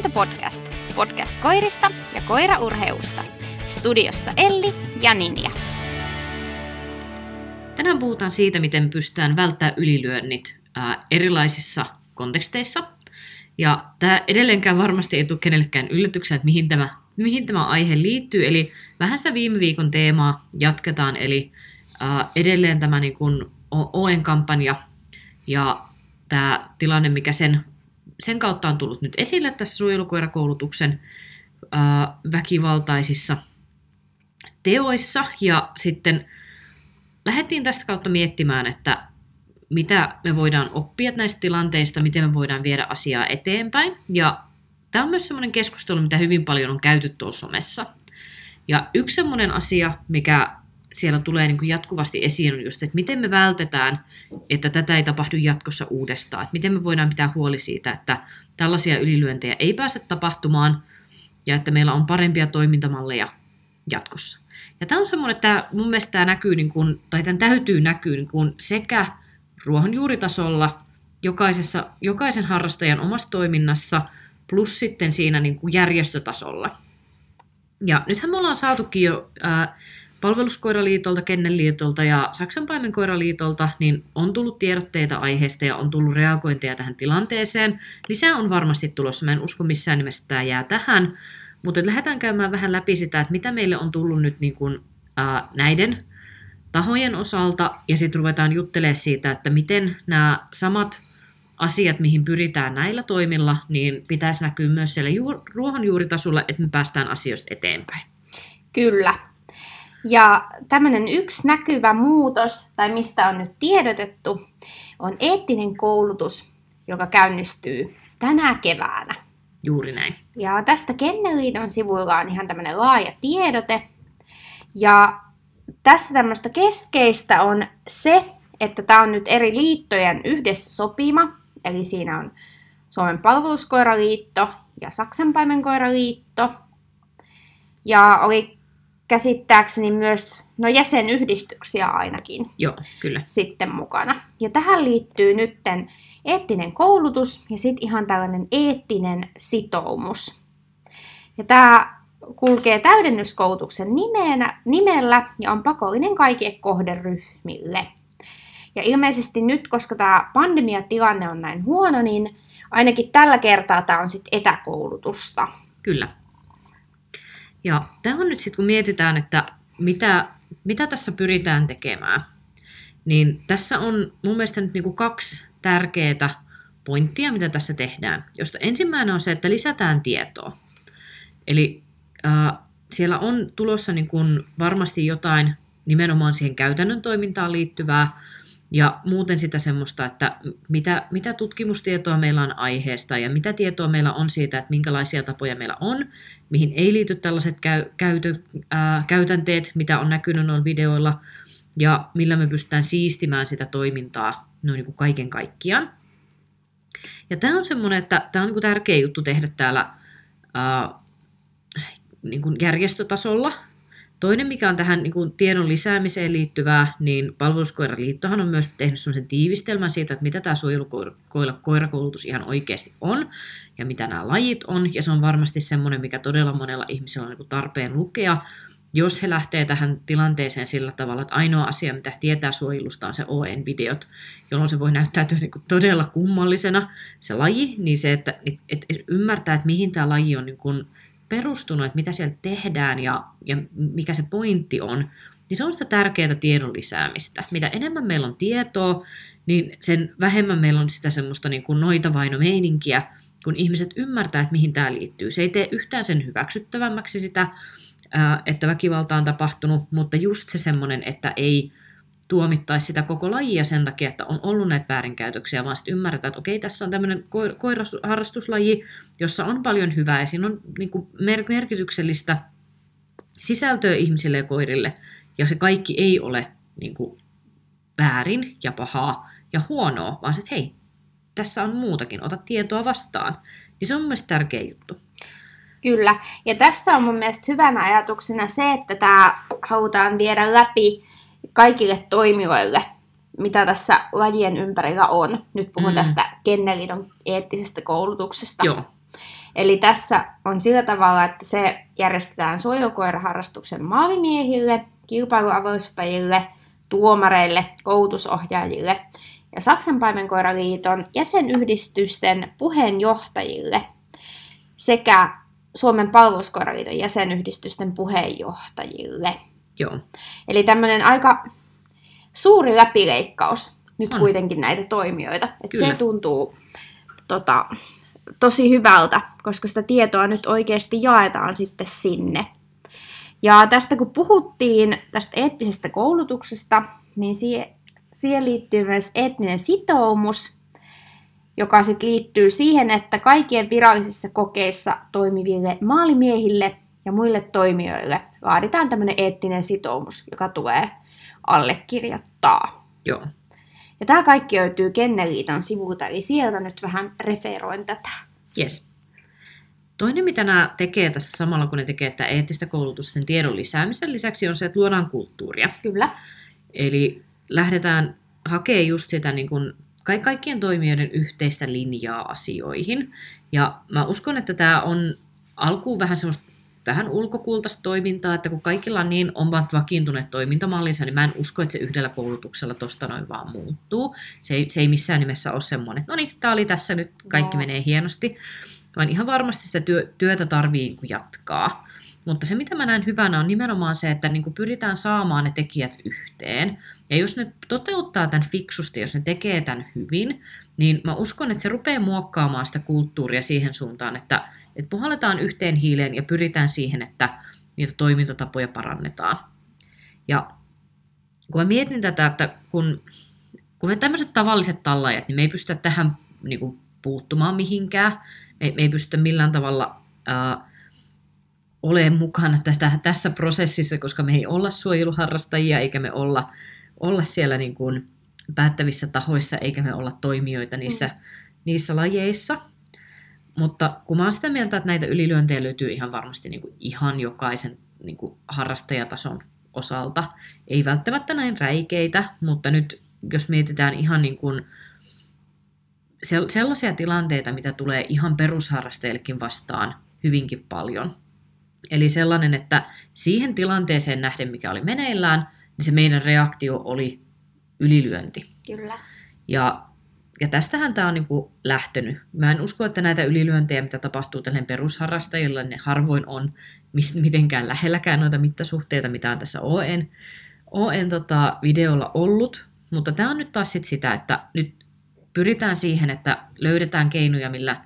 Luontopodcast. Podcast koirista ja koiraurheusta. Studiossa Elli ja Ninja. Tänään puhutaan siitä, miten pystytään välttämään ylilyönnit ää, erilaisissa konteksteissa. Ja tämä edelleenkään varmasti ei tule kenellekään yllätyksenä, että mihin tämä, mihin tämä aihe liittyy. Eli vähän sitä viime viikon teemaa jatketaan, eli ää, edelleen tämä niin kuin OEN-kampanja ja tämä tilanne, mikä sen, sen kautta on tullut nyt esille tässä suojelukoirakoulutuksen väkivaltaisissa teoissa. Ja sitten lähdettiin tästä kautta miettimään, että mitä me voidaan oppia näistä tilanteista, miten me voidaan viedä asiaa eteenpäin. Ja tämä on myös sellainen keskustelu, mitä hyvin paljon on käyty tuolla somessa. Ja yksi sellainen asia, mikä siellä tulee niin kuin jatkuvasti esiin just, että miten me vältetään, että tätä ei tapahdu jatkossa uudestaan. Että miten me voidaan pitää huoli siitä, että tällaisia ylilyöntejä ei pääse tapahtumaan ja että meillä on parempia toimintamalleja jatkossa. Ja tämä on semmoinen, että mun mielestä tämä näkyy, niin kuin, tai tämän täytyy näkyä niin kuin sekä ruohonjuuritasolla, jokaisessa, jokaisen harrastajan omassa toiminnassa, plus sitten siinä niin kuin järjestötasolla. Ja nythän me ollaan saatukin jo ää, Palveluskoiraliitolta, Kennelliitolta ja Saksanpaimenkoiraliitolta niin on tullut tiedotteita aiheesta ja on tullut reagointeja tähän tilanteeseen. Lisää on varmasti tulossa, mä en usko missään nimessä tämä jää tähän, mutta lähdetään käymään vähän läpi sitä, että mitä meille on tullut nyt niin kuin, ää, näiden tahojen osalta ja sitten ruvetaan juttelemaan siitä, että miten nämä samat asiat, mihin pyritään näillä toimilla, niin pitäisi näkyä myös siellä juur- ruohonjuuritasolla, että me päästään asioista eteenpäin. Kyllä, ja tämmöinen yksi näkyvä muutos, tai mistä on nyt tiedotettu, on eettinen koulutus, joka käynnistyy tänä keväänä. Juuri näin. Ja tästä Kenneliiton sivuilla on ihan tämmöinen laaja tiedote. Ja tässä tämmöistä keskeistä on se, että tämä on nyt eri liittojen yhdessä sopima. Eli siinä on Suomen palveluskoiraliitto ja Saksan paimenkoiraliitto. Ja oli käsittääkseni myös no jäsenyhdistyksiä ainakin Joo, kyllä. sitten mukana. Ja tähän liittyy nytten eettinen koulutus ja sitten ihan tällainen eettinen sitoumus. Ja tämä kulkee täydennyskoulutuksen nimeenä, nimellä ja on pakollinen kaikille kohderyhmille. Ja ilmeisesti nyt, koska tämä pandemiatilanne on näin huono, niin ainakin tällä kertaa tämä on sitten etäkoulutusta. Kyllä. Ja tämä on nyt sitten, kun mietitään, että mitä, mitä tässä pyritään tekemään, niin tässä on mun mielestä nyt niinku kaksi tärkeää pointtia, mitä tässä tehdään. Josta ensimmäinen on se, että lisätään tietoa. Eli äh, siellä on tulossa niin kun varmasti jotain nimenomaan siihen käytännön toimintaan liittyvää, ja muuten sitä semmoista, että mitä, mitä tutkimustietoa meillä on aiheesta ja mitä tietoa meillä on siitä, että minkälaisia tapoja meillä on, mihin ei liity tällaiset käy, käytö, ää, käytänteet, mitä on näkynyt noilla videoilla, ja millä me pystytään siistimään sitä toimintaa noin niin kuin kaiken kaikkiaan. Ja tämä on semmoinen, että tämä on niin kuin tärkeä juttu tehdä täällä ää, niin kuin järjestötasolla, Toinen, mikä on tähän niin kuin tiedon lisäämiseen liittyvää, niin Palveluskoiraliittohan on myös tehnyt sellaisen tiivistelmän siitä, että mitä tämä suojelukoirakoulutus ihan oikeasti on ja mitä nämä lajit on. Ja se on varmasti semmoinen, mikä todella monella ihmisellä on niin kuin tarpeen lukea, jos he lähtee tähän tilanteeseen sillä tavalla, että ainoa asia, mitä tietää suojelusta, on se ON-videot, jolloin se voi näyttäytyä niin kuin todella kummallisena se laji, niin se, että että, että ymmärtää, että mihin tämä laji on niin kuin perustunut, että mitä siellä tehdään ja, ja mikä se pointti on, niin se on sitä tärkeää tiedon lisäämistä. Mitä enemmän meillä on tietoa, niin sen vähemmän meillä on sitä semmoista niin kuin noitavaino-meininkiä, kun ihmiset ymmärtää, että mihin tämä liittyy. Se ei tee yhtään sen hyväksyttävämmäksi sitä, että väkivalta on tapahtunut, mutta just se semmoinen, että ei tuomittaisi sitä koko lajia sen takia, että on ollut näitä väärinkäytöksiä, vaan sitten ymmärretään, että okei, tässä on tämmöinen koiraharrastuslaji, jossa on paljon hyvää ja siinä on niin kuin merkityksellistä sisältöä ihmisille ja koirille, ja se kaikki ei ole niin kuin väärin ja pahaa ja huonoa, vaan se, että hei, tässä on muutakin, ota tietoa vastaan. Niin se on mun tärkeä juttu. Kyllä, ja tässä on mun mielestä hyvänä ajatuksena se, että tämä halutaan viedä läpi kaikille toimijoille, mitä tässä lajien ympärillä on. Nyt puhun mm. tästä Kennelidon eettisestä koulutuksesta. Joo. Eli tässä on sillä tavalla, että se järjestetään suojelukoiraharrastuksen maalimiehille, kilpailuavustajille, tuomareille, koulutusohjaajille ja Saksan paimenkoiraliiton jäsenyhdistysten puheenjohtajille sekä Suomen palveluskoiraliiton jäsenyhdistysten puheenjohtajille. Joo. Eli tämmöinen aika suuri läpileikkaus nyt On. kuitenkin näitä toimijoita. Et Kyllä. se tuntuu tota, tosi hyvältä, koska sitä tietoa nyt oikeasti jaetaan sitten sinne. Ja tästä kun puhuttiin tästä eettisestä koulutuksesta, niin siihen, siihen liittyy myös eettinen sitoumus, joka sitten liittyy siihen, että kaikkien virallisissa kokeissa toimiville maalimiehille ja muille toimijoille laaditaan tämmöinen eettinen sitoumus, joka tulee allekirjoittaa. Joo. Ja tämä kaikki löytyy Kenneliiton sivulta, eli sieltä nyt vähän referoin tätä. Yes. Toinen, mitä nämä tekee tässä samalla, kun ne tekee tämä eettistä koulutusta sen tiedon lisäämisen lisäksi, on se, että luodaan kulttuuria. Kyllä. Eli lähdetään hakemaan just sitä niin kuin ka- kaikkien toimijoiden yhteistä linjaa asioihin. Ja mä uskon, että tämä on alkuun vähän semmoista vähän ulkokultaista toimintaa, että kun kaikilla on niin omat vakiintuneet toimintamallinsa, niin mä en usko, että se yhdellä koulutuksella tosta noin vaan muuttuu. Se ei, se ei missään nimessä ole semmoinen, että no niin, tämä oli tässä nyt, kaikki Joo. menee hienosti, vaan ihan varmasti sitä työ, työtä tarvii niin kuin jatkaa. Mutta se, mitä mä näen hyvänä, on nimenomaan se, että niin pyritään saamaan ne tekijät yhteen. Ja jos ne toteuttaa tämän fiksusti, jos ne tekee tämän hyvin, niin mä uskon, että se rupeaa muokkaamaan sitä kulttuuria siihen suuntaan, että, että puhalletaan yhteen hiileen ja pyritään siihen, että niitä toimintatapoja parannetaan. Ja kun mä mietin tätä, että kun, kun me tämmöiset tavalliset tallajat, niin me ei pystytä tähän niin kuin, puuttumaan mihinkään. Me, me ei pystytä millään tavalla ää, olemaan mukana tätä, tässä prosessissa, koska me ei olla suojeluharrastajia, eikä me olla, olla siellä niin kuin päättävissä tahoissa, eikä me olla toimijoita niissä, mm. niissä lajeissa. Mutta kun mä oon sitä mieltä, että näitä ylilyöntejä löytyy ihan varmasti niin kuin ihan jokaisen niin kuin harrastajatason osalta. Ei välttämättä näin räikeitä, mutta nyt jos mietitään ihan niin kuin sel- sellaisia tilanteita, mitä tulee ihan perusharrastajillekin vastaan hyvinkin paljon. Eli sellainen, että siihen tilanteeseen nähden, mikä oli meneillään, niin se meidän reaktio oli ylilyönti. Kyllä. Ja, ja tästähän tämä on niin lähtenyt. Mä en usko, että näitä ylilyöntejä, mitä tapahtuu tälle perusharrastajilla, ne harvoin on mitenkään lähelläkään noita mittasuhteita, mitä on tässä ON, ON tota, videolla ollut. Mutta tämä on nyt taas sit sitä, että nyt pyritään siihen, että löydetään keinoja, millä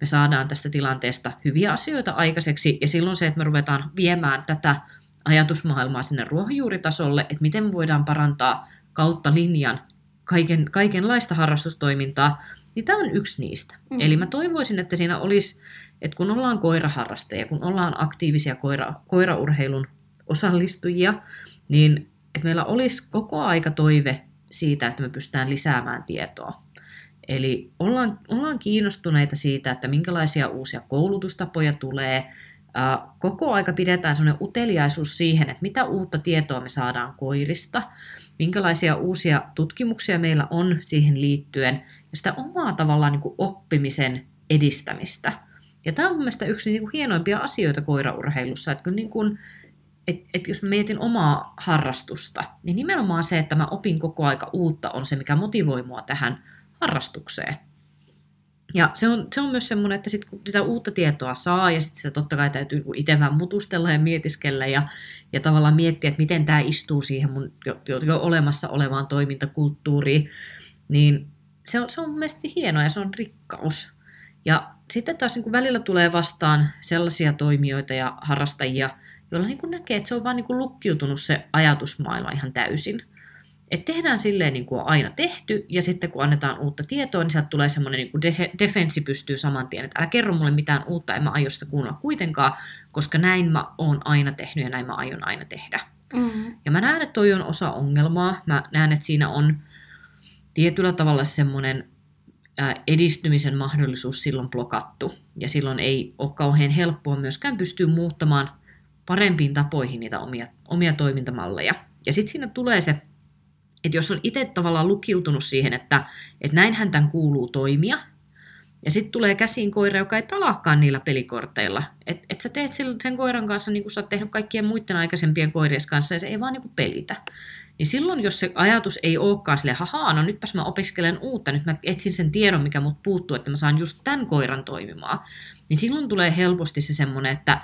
me saadaan tästä tilanteesta hyviä asioita aikaiseksi. Ja silloin se, että me ruvetaan viemään tätä ajatusmaailmaa sinne ruohonjuuritasolle, että miten voidaan parantaa kautta linjan kaiken, kaikenlaista harrastustoimintaa, niin tämä on yksi niistä. Mm. Eli mä toivoisin, että siinä olisi, että kun ollaan koiraharrastajia, kun ollaan aktiivisia koira, koiraurheilun osallistujia, niin että meillä olisi koko aika toive siitä, että me pystytään lisäämään tietoa. Eli ollaan, ollaan kiinnostuneita siitä, että minkälaisia uusia koulutustapoja tulee. Koko aika pidetään sellainen uteliaisuus siihen, että mitä uutta tietoa me saadaan koirista, minkälaisia uusia tutkimuksia meillä on siihen liittyen, ja sitä omaa tavallaan niin kuin oppimisen edistämistä. Ja tämä on mun mielestä yksi niin kuin hienoimpia asioita koiraurheilussa, että kun niin kuin, et, et jos mietin omaa harrastusta, niin nimenomaan se, että mä opin koko aika uutta, on se, mikä motivoi mua tähän harrastukseen. Ja se on, se on myös semmoinen, että sit, kun sitä uutta tietoa saa, ja sitten sitä totta kai täytyy niinku itse vähän mutustella ja mietiskellä, ja, ja tavallaan miettiä, että miten tämä istuu siihen mun jo, jo, olemassa olevaan toimintakulttuuriin, niin se on, se on mun mielestä hienoa ja se on rikkaus. Ja sitten taas niin kuin välillä tulee vastaan sellaisia toimijoita ja harrastajia, joilla niin kuin näkee, että se on vaan niin kuin lukkiutunut se ajatusmaailma ihan täysin. Et tehdään silleen niin kuin on aina tehty, ja sitten kun annetaan uutta tietoa, niin sieltä tulee semmoinen niin kuin de- defenssi pystyy saman tien, että älä kerro mulle mitään uutta, en mä aio sitä kuunnella kuitenkaan, koska näin mä oon aina tehnyt ja näin mä aion aina tehdä. Mm. Ja mä näen, että toi on osa ongelmaa. Mä näen, että siinä on tietyllä tavalla semmoinen edistymisen mahdollisuus silloin blokattu. Ja silloin ei ole kauhean helppoa myöskään pystyä muuttamaan parempiin tapoihin niitä omia, omia toimintamalleja. Ja sitten siinä tulee se, että jos on itse tavallaan lukiutunut siihen, että, että näinhän tämän kuuluu toimia, Ja sitten tulee käsiin koira, joka ei pelaakaan niillä pelikorteilla. Että et sä teet sen koiran kanssa niin kuin sä oot tehnyt kaikkien muiden aikaisempien koirien kanssa ja se ei vaan niin kuin pelitä. Niin silloin, jos se ajatus ei olekaan silleen, hahaa, no nytpäs mä opiskelen uutta, nyt mä etsin sen tiedon, mikä mut puuttuu, että mä saan just tämän koiran toimimaan, niin silloin tulee helposti se semmoinen, että,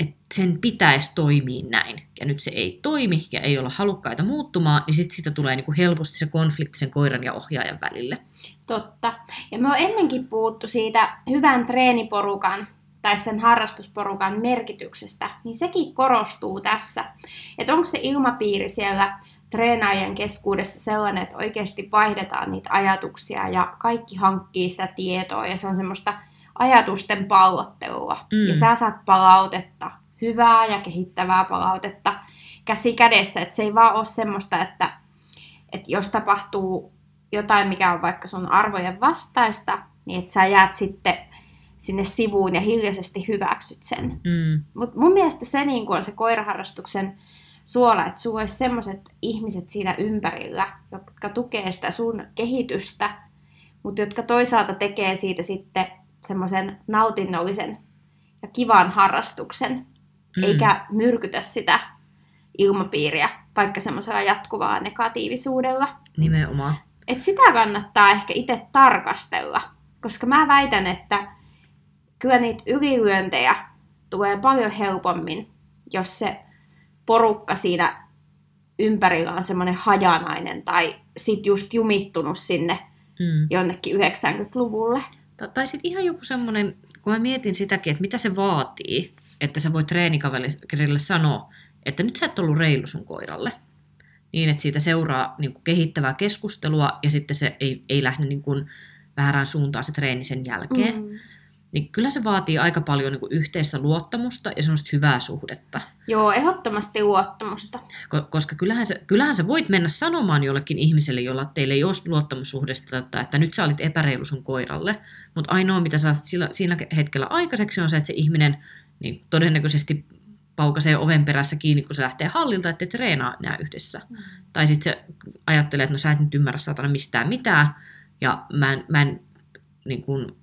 että sen pitäisi toimia näin, ja nyt se ei toimi, ja ei olla halukkaita muuttumaan, niin sitten siitä tulee niinku helposti se konflikti sen koiran ja ohjaajan välille. Totta. Ja me on ennenkin puhuttu siitä hyvän treeniporukan tai sen harrastusporukan merkityksestä, niin sekin korostuu tässä. Että onko se ilmapiiri siellä treenaajien keskuudessa sellainen, että oikeasti vaihdetaan niitä ajatuksia ja kaikki hankkii sitä tietoa ja se on semmoista ajatusten pallottelua. Mm. Ja sä saat palautetta, hyvää ja kehittävää palautetta käsi kädessä, että se ei vaan ole semmoista, että, että jos tapahtuu jotain, mikä on vaikka sun arvojen vastaista, niin että sä jäät sitten sinne sivuun ja hiljaisesti hyväksyt sen. Mm. Mutta mun mielestä se niin on se koiraharrastuksen suola, että sulla olisi semmoiset ihmiset siinä ympärillä, jotka tukee sitä sun kehitystä, mutta jotka toisaalta tekee siitä sitten semmoisen nautinnollisen ja kivan harrastuksen, mm. eikä myrkytä sitä ilmapiiriä vaikka semmoisella jatkuvaa negatiivisuudella. Nimenomaan. Et sitä kannattaa ehkä itse tarkastella, koska mä väitän, että kyllä niitä ylilyöntejä tulee paljon helpommin, jos se porukka siinä ympärillä on semmoinen hajanainen tai sit just jumittunut sinne mm. jonnekin 90-luvulle. Tai sitten ihan joku semmoinen, kun mä mietin sitäkin, että mitä se vaatii, että sä voit treenikaverille sanoa, että nyt sä et ollut reilu sun koiralle. Niin, että siitä seuraa niin kuin kehittävää keskustelua ja sitten se ei, ei lähde niin kuin väärään suuntaan se treeni sen jälkeen. Mm niin kyllä se vaatii aika paljon niin kuin yhteistä luottamusta ja semmoista hyvää suhdetta. Joo, ehdottomasti luottamusta. Koska kyllähän, se, kyllähän sä voit mennä sanomaan jollekin ihmiselle, jolla teille ei ole luottamussuhdetta, että nyt sä olit epäreilu sun koiralle, mutta ainoa mitä sä sillä, siinä hetkellä aikaiseksi on se, että se ihminen niin todennäköisesti paukasee oven perässä kiinni, kun se lähtee hallilta, että treenaa nämä yhdessä. Mm. Tai sitten se ajattelee, että no sä et nyt ymmärrä saatana mistään mitään, ja mä en, mä en niin kuin,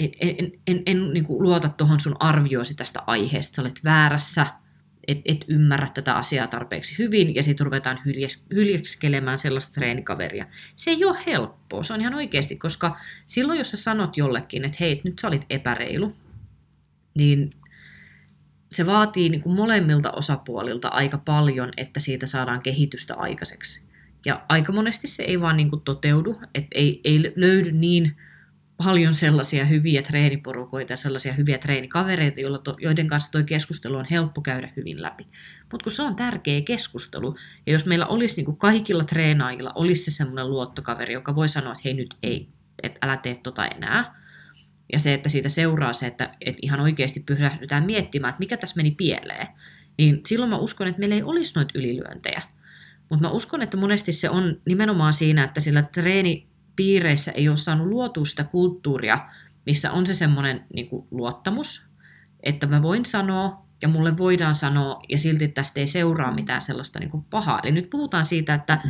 en, en, en, en niin kuin luota tuohon sun arvioosi tästä aiheesta, sä olet väärässä, et, et ymmärrä tätä asiaa tarpeeksi hyvin, ja sitten ruvetaan hyljes, hyljekskelemään sellaista treenikaveria. Se ei ole helppoa, se on ihan oikeasti, koska silloin jos sä sanot jollekin, että hei, nyt sä olit epäreilu, niin se vaatii niin kuin molemmilta osapuolilta aika paljon, että siitä saadaan kehitystä aikaiseksi. Ja aika monesti se ei vaan niin kuin toteudu, että ei, ei löydy niin paljon sellaisia hyviä treeniporukoita ja sellaisia hyviä treenikavereita, joiden kanssa tuo keskustelu on helppo käydä hyvin läpi. Mutta kun se on tärkeä keskustelu, ja jos meillä olisi niin kuin kaikilla treenaajilla olisi se semmoinen luottokaveri, joka voi sanoa, että hei nyt ei, että älä tee tota enää, ja se, että siitä seuraa se, että, että ihan oikeasti pysähdytään miettimään, että mikä tässä meni pieleen, niin silloin mä uskon, että meillä ei olisi noita ylilyöntejä. Mutta mä uskon, että monesti se on nimenomaan siinä, että sillä treeni, piireissä ei ole saanut luotua sitä kulttuuria, missä on se semmoinen niin luottamus, että mä voin sanoa ja mulle voidaan sanoa ja silti tästä ei seuraa mitään sellaista niin kuin pahaa. Eli nyt puhutaan siitä, että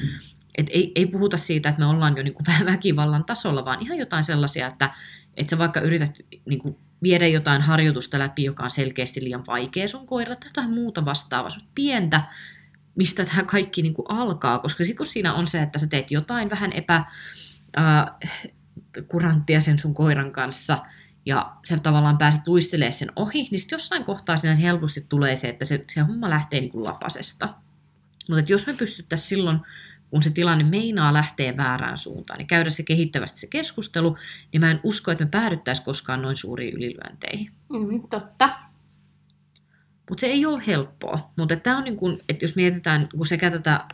et ei, ei puhuta siitä, että me ollaan jo niin kuin väkivallan tasolla, vaan ihan jotain sellaisia, että, että sä vaikka yrität niin kuin viedä jotain harjoitusta läpi, joka on selkeästi liian vaikea sun koira tai jotain muuta vastaavaa, pientä, mistä tämä kaikki niin kuin alkaa, koska sitten kun siinä on se, että sä teet jotain vähän epä, äh, kuranttia sen sun koiran kanssa, ja sä tavallaan pääset luistelemaan sen ohi, niin sitten jossain kohtaa siinä helposti tulee se, että se, se homma lähtee niin kuin lapasesta. Mutta jos me pystyttäisiin silloin, kun se tilanne meinaa lähteä väärään suuntaan, niin käydä se kehittävästi se keskustelu, niin mä en usko, että me päädyttäisiin koskaan noin suuriin ylilyönteihin. Mm, totta. Mutta se ei ole helppoa. Mutta tämä on niin kun, että jos mietitään kun sekä tätä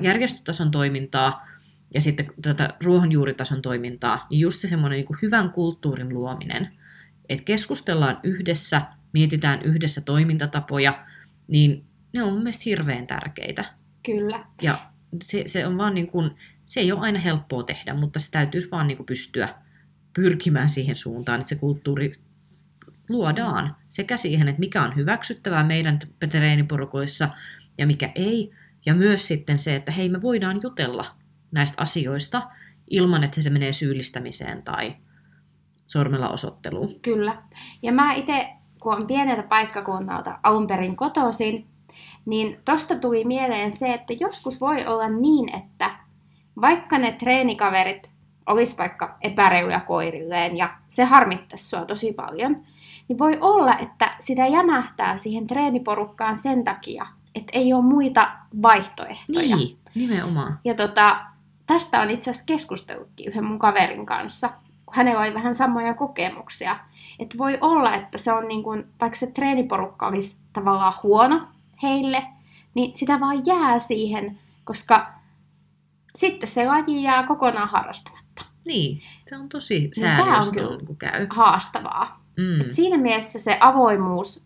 järjestötason toimintaa, ja sitten tätä ruohonjuuritason toimintaa, niin just se semmoinen niin hyvän kulttuurin luominen, että keskustellaan yhdessä, mietitään yhdessä toimintatapoja, niin ne on mun mielestä hirveän tärkeitä. Kyllä. Ja se, se on vaan niin kuin, se ei ole aina helppoa tehdä, mutta se täytyisi vaan niin kuin pystyä pyrkimään siihen suuntaan, että se kulttuuri luodaan sekä siihen, että mikä on hyväksyttävää meidän treeniporukoissa ja mikä ei, ja myös sitten se, että hei, me voidaan jutella näistä asioista ilman, että se menee syyllistämiseen tai sormella osoitteluun. Kyllä. Ja mä itse, kun on pieneltä paikkakunnalta alun perin kotoisin, niin tosta tuli mieleen se, että joskus voi olla niin, että vaikka ne treenikaverit olisi vaikka epäreiluja koirilleen ja se harmittaisi sua tosi paljon, niin voi olla, että sitä jämähtää siihen treeniporukkaan sen takia, että ei ole muita vaihtoehtoja. Niin, nimenomaan. Ja tota, tästä on itse asiassa keskustellutkin yhden mun kaverin kanssa, kun hänellä oli vähän samoja kokemuksia. Että voi olla, että se on niin kuin, vaikka se treeniporukka olisi tavallaan huono heille, niin sitä vaan jää siihen, koska sitten se laji jää kokonaan harrastamatta. Niin, se on tosi sääli, on jos kyllä noin niin käy. Haastavaa. Mm. Et siinä mielessä se avoimuus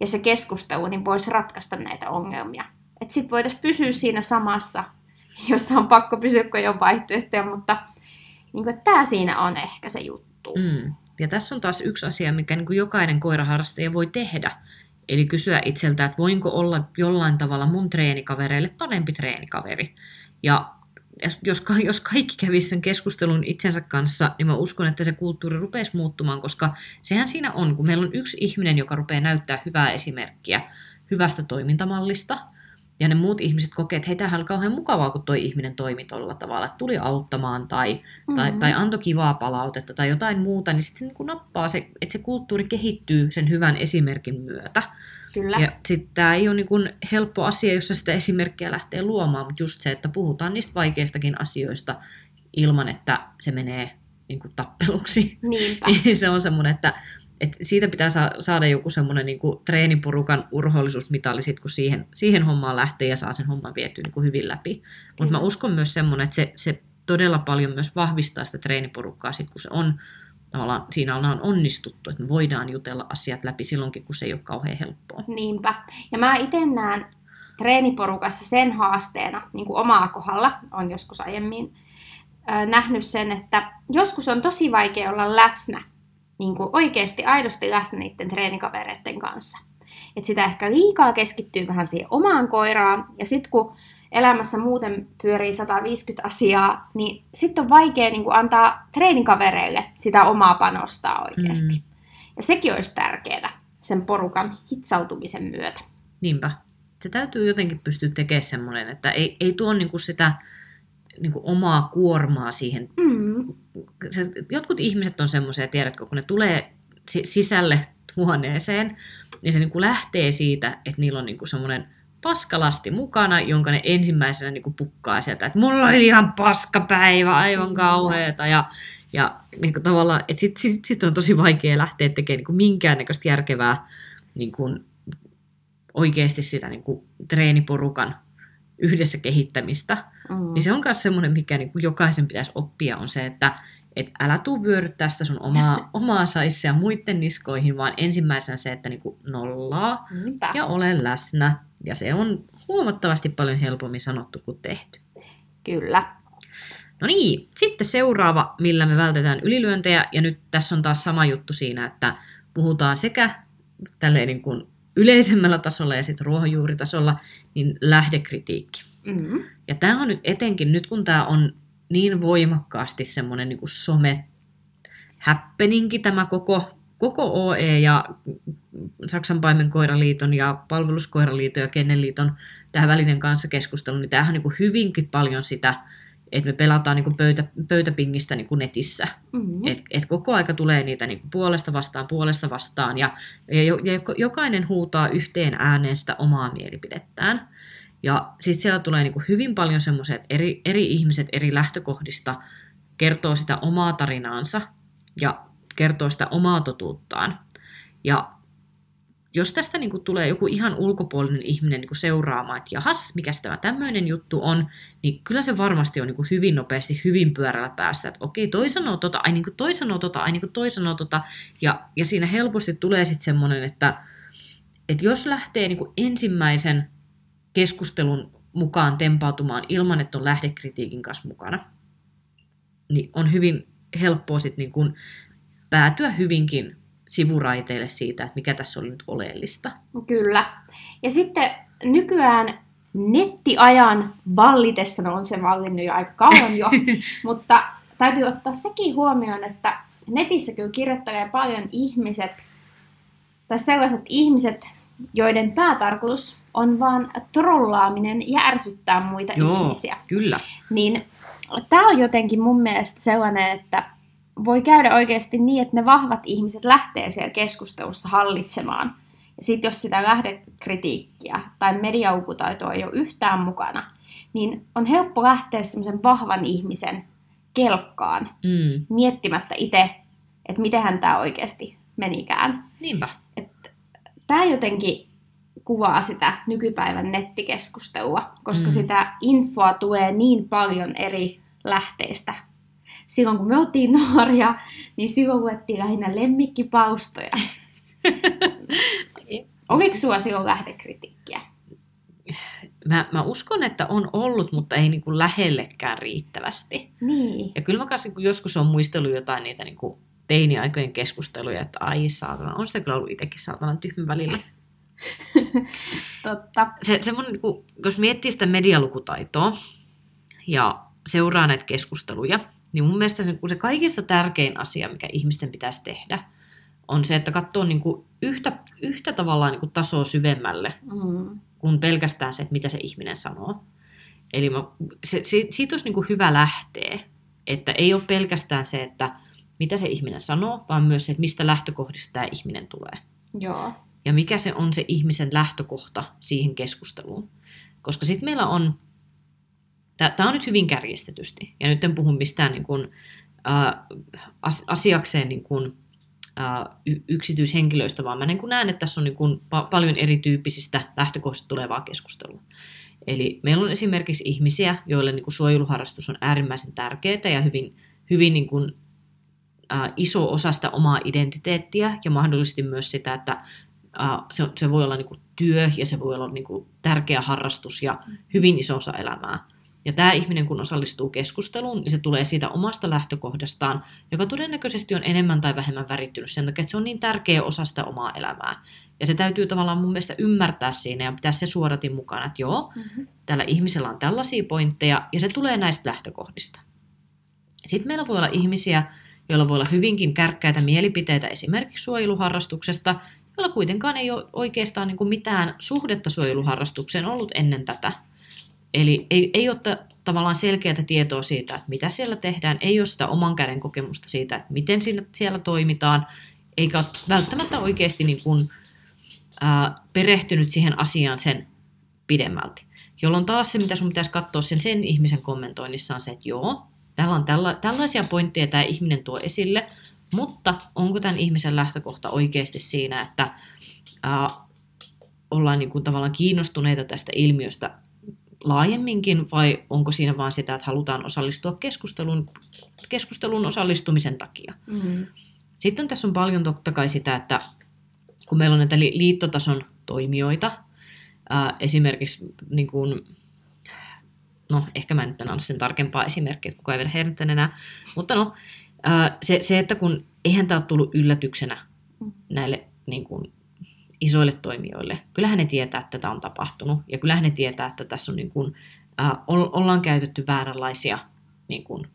ja se keskustelu niin voisi ratkaista näitä ongelmia. Että sitten voitaisiin pysyä siinä samassa, jossa on pakko pysyä, kun ei ole vaihtoehtoja, mutta niin tämä siinä on ehkä se juttu. Mm. Ja tässä on taas yksi asia, mikä niin kuin jokainen koiraharrastaja voi tehdä. Eli kysyä itseltä, että voinko olla jollain tavalla mun treenikavereille parempi treenikaveri. Ja jos, jos, ka- jos kaikki kävisi sen keskustelun itsensä kanssa, niin mä uskon, että se kulttuuri rupeaisi muuttumaan, koska sehän siinä on, kun meillä on yksi ihminen, joka rupeaa näyttää hyvää esimerkkiä hyvästä toimintamallista, ja ne muut ihmiset kokee, että hei, tämähän on kauhean mukavaa, kun toi ihminen toimi tuolla tavalla, että tuli auttamaan tai, mm-hmm. tai, tai antoi kivaa palautetta tai jotain muuta, niin sitten niin nappaa se, että se kulttuuri kehittyy sen hyvän esimerkin myötä. Kyllä. Ja sitten tämä ei ole niin kuin helppo asia, jossa sitä esimerkkiä lähtee luomaan, mutta just se, että puhutaan niistä vaikeistakin asioista ilman, että se menee niin kuin tappeluksi. Niinpä. Niin se on semmoinen, että, että siitä pitää sa- saada joku semmoinen niin kuin treeniporukan urhollisuusmitali, sit, kun siihen, siihen hommaan lähtee ja saa sen homman vietyä niin kuin hyvin läpi. Mutta mä uskon myös semmoinen, että se, se todella paljon myös vahvistaa sitä treeniporukkaa, sit, kun se on tavallaan siinä ollaan onnistuttu, että me voidaan jutella asiat läpi silloinkin, kun se ei ole kauhean helppoa. Niinpä. Ja mä itse näen treeniporukassa sen haasteena, niin kuin omaa kohdalla, on joskus aiemmin ö, nähnyt sen, että joskus on tosi vaikea olla läsnä, niin kuin oikeasti aidosti läsnä niiden treenikavereiden kanssa. Et sitä ehkä liikaa keskittyy vähän siihen omaan koiraan, ja sitten kun elämässä muuten pyörii 150 asiaa, niin sitten on vaikea niin kuin antaa treenikavereille sitä omaa panostaa oikeasti. Mm. Ja sekin olisi tärkeää sen porukan hitsautumisen myötä. Niinpä. Se täytyy jotenkin pystyä tekemään semmoinen, että ei, ei tuo niinku sitä niinku omaa kuormaa siihen. Mm, jotkut ihmiset on semmoisia, tiedätkö, kun ne tulee si- sisälle huoneeseen, niin se niinku lähtee siitä, että niillä on niinku semmoinen paskalasti mukana, jonka ne ensimmäisenä niinku pukkaa sieltä, että mulla oli ihan paskapäivä, aivan kauheeta. Ja, ja niinku tavallaan, että sitten sit, sit on tosi vaikea lähteä tekemään niinku minkäännäköistä järkevää niinku, oikeasti sitä niinku, treeniporukan yhdessä kehittämistä. Mm. Niin se on myös semmoinen, mikä niin kuin jokaisen pitäisi oppia, on se, että et älä tuu vyöryttää sitä sun omaa, omaa saissa ja muiden niskoihin, vaan ensimmäisenä se, että niin kuin nollaa Niinpä. ja ole läsnä. Ja se on huomattavasti paljon helpommin sanottu kuin tehty. Kyllä. No niin, sitten seuraava, millä me vältetään ylilyöntejä, ja nyt tässä on taas sama juttu siinä, että puhutaan sekä tälleen niin kuin yleisemmällä tasolla ja sitten ruohonjuuritasolla, niin lähdekritiikki. Mm. Ja tämä on nyt etenkin, nyt kun tämä on niin voimakkaasti semmoinen niin kuin some happeningi tämä koko, koko OE ja Saksan paimenkoiraliiton ja palveluskoiraliiton ja Kennelliiton tähän välinen kanssa keskustelu, niin tämähän on niin kuin hyvinkin paljon sitä, että me pelataan niin kuin pöytä, pöytäpingistä niin kuin netissä. Mm. Et, et koko aika tulee niitä niin kuin puolesta vastaan, puolesta vastaan, ja, ja, jo- ja jokainen huutaa yhteen ääneen sitä omaa mielipidettään. Ja sitten siellä tulee niin kuin hyvin paljon semmoisia, että eri, eri ihmiset eri lähtökohdista kertoo sitä omaa tarinaansa ja kertoo sitä omaa totuuttaan. Ja jos tästä niin kuin tulee joku ihan ulkopuolinen ihminen niin kuin seuraamaan, että jahas, mikä tämä tämmöinen juttu on, niin kyllä se varmasti on niin kuin hyvin nopeasti, hyvin pyörällä päästä, että okei, toi sanoo tota, ai niin kuin toi sanoo tota, ai niin kuin toi sanoo tota, ja, ja siinä helposti tulee sitten semmoinen, että, että jos lähtee niin kuin ensimmäisen keskustelun mukaan tempautumaan ilman, että on lähdekritiikin kanssa mukana, niin on hyvin helppoa sitten niin kuin päätyä hyvinkin sivuraiteille siitä, että mikä tässä oli nyt oleellista. Kyllä. Ja sitten nykyään nettiajan vallitessa, no on se vallinnut jo aika kauan jo, mutta täytyy ottaa sekin huomioon, että netissä kyllä kirjoittelee paljon ihmiset, tai sellaiset ihmiset, joiden päätarkoitus on vaan trollaaminen ja ärsyttää muita Joo, ihmisiä. kyllä. Niin tämä on jotenkin mun mielestä sellainen, että voi käydä oikeasti niin, että ne vahvat ihmiset lähtee siellä keskustelussa hallitsemaan. Ja sitten jos sitä lähdekritiikkiä tai mediaukutaitoa ei ole yhtään mukana, niin on helppo lähteä semmoisen vahvan ihmisen kelkkaan Mm. miettimättä itse, että mitenhän tämä oikeasti menikään. Niinpä. Tämä jotenkin kuvaa sitä nykypäivän nettikeskustelua, koska Mm. sitä infoa tulee niin paljon eri lähteistä. Silloin kun me oltiin nuoria, niin silloin luettiin lähinnä lemmikkipaustoja. Oliko sulla silloin lähdekritiikkiä? Mä, mä uskon, että on ollut, mutta ei niin kuin lähellekään riittävästi. Niin. Ja kyllä mä kanssa niin joskus on muistellut jotain niitä niin kuin teiniaikojen keskusteluja, että ai saatana, on sitä kyllä ollut itsekin saatana tyhmän välillä. Totta. Se, semmoinen, niin kuin, jos miettii sitä medialukutaitoa ja seuraa näitä keskusteluja, niin mun mielestä se, se kaikista tärkein asia, mikä ihmisten pitäisi tehdä, on se, että katsoo niin kuin yhtä, yhtä tavallaan niin kuin tasoa syvemmälle Mm. kuin pelkästään se, että mitä se ihminen sanoo. Eli mä, se, se, siitä olisi niin kuin hyvä lähteä, että ei ole pelkästään se, että mitä se ihminen sanoo, vaan myös se, että mistä lähtökohdista tämä ihminen tulee. Joo. Ja mikä se on se ihmisen lähtökohta siihen keskusteluun. Koska sitten meillä on, tämä on nyt hyvin kärjestetysti, ja nyt en puhu mistään niin kuin, ää, as, asiakseen niin kuin, yksityishenkilöistä, vaan mä niin näen, että tässä on niin kuin pa- paljon erityyppisistä lähtökohdista tulevaa keskustelua. Eli meillä on esimerkiksi ihmisiä, joille niin kuin suojeluharrastus on äärimmäisen tärkeää ja hyvin, hyvin niin kuin, ää, iso osa sitä omaa identiteettiä ja mahdollisesti myös sitä, että ää, se, se voi olla niin kuin työ ja se voi olla niin kuin tärkeä harrastus ja hyvin iso osa elämää. Ja tämä ihminen, kun osallistuu keskusteluun, niin se tulee siitä omasta lähtökohdastaan, joka todennäköisesti on enemmän tai vähemmän värittynyt sen takia, että se on niin tärkeä osa sitä omaa elämää. Ja se täytyy tavallaan mun mielestä ymmärtää siinä ja pitää se suoratin mukana, että joo, Mm-hmm. tällä ihmisellä on tällaisia pointteja ja se tulee näistä lähtökohdista. Sitten meillä voi olla ihmisiä, joilla voi olla hyvinkin kärkkäitä mielipiteitä esimerkiksi suojeluharrastuksesta, joilla kuitenkaan ei ole oikeastaan niin kuin mitään suhdetta suojeluharrastukseen ollut ennen tätä. Eli ei, ei ole ta- tavallaan selkeää tietoa siitä, että mitä siellä tehdään, ei ole sitä oman käden kokemusta siitä, että miten siinä, siellä toimitaan, eikä ole välttämättä oikeasti niin kuin, ää, perehtynyt siihen asiaan sen pidemmälti. Jolloin taas se, mitä sun pitäisi katsoa sen, sen ihmisen kommentoinnissa on se, että joo, täällä on tälla, tällaisia pointteja tämä ihminen tuo esille, mutta onko tämän ihmisen lähtökohta oikeasti siinä, että ää, ollaan niin kuin tavallaan kiinnostuneita tästä ilmiöstä laajemminkin, vai onko siinä vaan sitä, että halutaan osallistua keskusteluun, keskusteluun osallistumisen takia. Mm. Sitten tässä on paljon totta kai sitä, että kun meillä on näitä li- liittotason toimijoita, ää, esimerkiksi niin kuin, no ehkä mä nyt en anna sen tarkempaa esimerkkiä, kukaan ei vedä enää, mutta no, se, se, että kun eihän tämä ole tullut yllätyksenä näille niin kuin, isoille toimijoille. Kyllähän ne tietää, että tätä on tapahtunut, ja kyllähän ne tietää, että tässä on niin kuin, ollaan käytetty vääränlaisia niin kuin,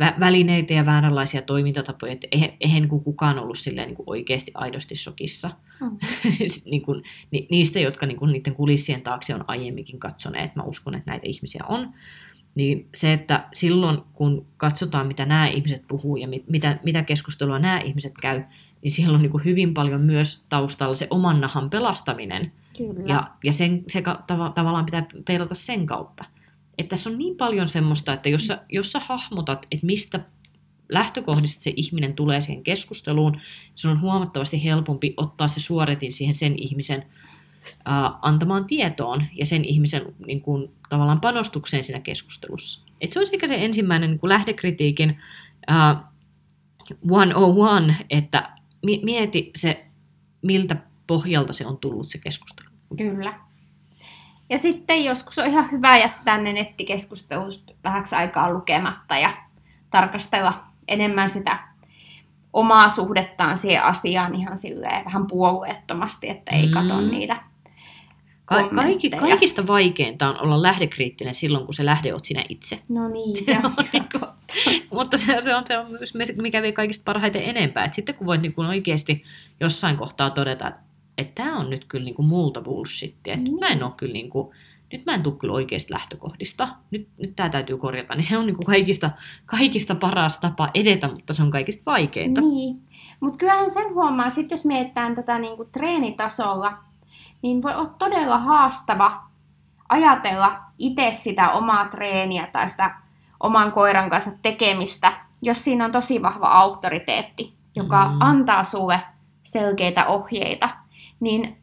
vä- välineitä ja vääränlaisia toimintatapoja, että eihän, eihän ku- kukaan ollut silleen niin kuin oikeasti aidosti shokissa. Mm. niin kuin, ni, niistä, jotka niin kuin niiden kulissien taakse on aiemminkin katsoneet, mä uskon, että näitä ihmisiä on, niin se, että silloin kun katsotaan, mitä nämä ihmiset puhuu ja mit, mitä, mitä keskustelua nämä ihmiset käy, niin siellä on niin kuin hyvin paljon myös taustalla se oman nahan pelastaminen. Kyllä. Ja, ja sen, se ka- tav- tavallaan pitää peilata sen kautta. Että tässä on niin paljon semmoista, että jos sä, jos sä hahmotat, että mistä lähtökohdista se ihminen tulee siihen keskusteluun, se on huomattavasti helpompi ottaa se suoretin siihen sen ihmisen ää, antamaan tietoon ja sen ihmisen niin kuin, tavallaan panostukseen siinä keskustelussa. Et se olisi ehkä se ensimmäinen niin kuin lähdekritiikin ää, 101, että mi- mieti se, miltä pohjalta se on tullut se keskustelu. Kyllä. Ja sitten joskus on ihan hyvä jättää ne nettikeskustelut vähäksi aikaa lukematta ja tarkastella enemmän sitä omaa suhdettaan siihen asiaan ihan silleen vähän puolueettomasti, että ei Mm. niitä Ka- kaikki, kaikista vaikeinta on olla lähdekriittinen silloin, kun se lähde oot sinä itse. No niin, Se se on on totta. Mutta se, se, on, se on mikä vie kaikista parhaiten enempää. Et sitten kun voit niin kuin oikeasti jossain kohtaa todeta, että että tämä on nyt kyllä niin kuin multa bullshittia. Että nyt mä en ole kyllä niin kuin, nyt mä en tule kyllä oikeista lähtökohdista. Nyt, nyt tämä täytyy korjata. Niin se on niin kuin kaikista, kaikista paras tapa edetä, mutta se on kaikista vaikeinta. Niin, mutta kyllähän sen huomaa, sit jos mietitään tätä niinku treenitasolla, niin voi olla todella haastava ajatella itse sitä omaa treeniä tai sitä oman koiran kanssa tekemistä, jos siinä on tosi vahva auktoriteetti, joka Mm. antaa sulle selkeitä ohjeita, niin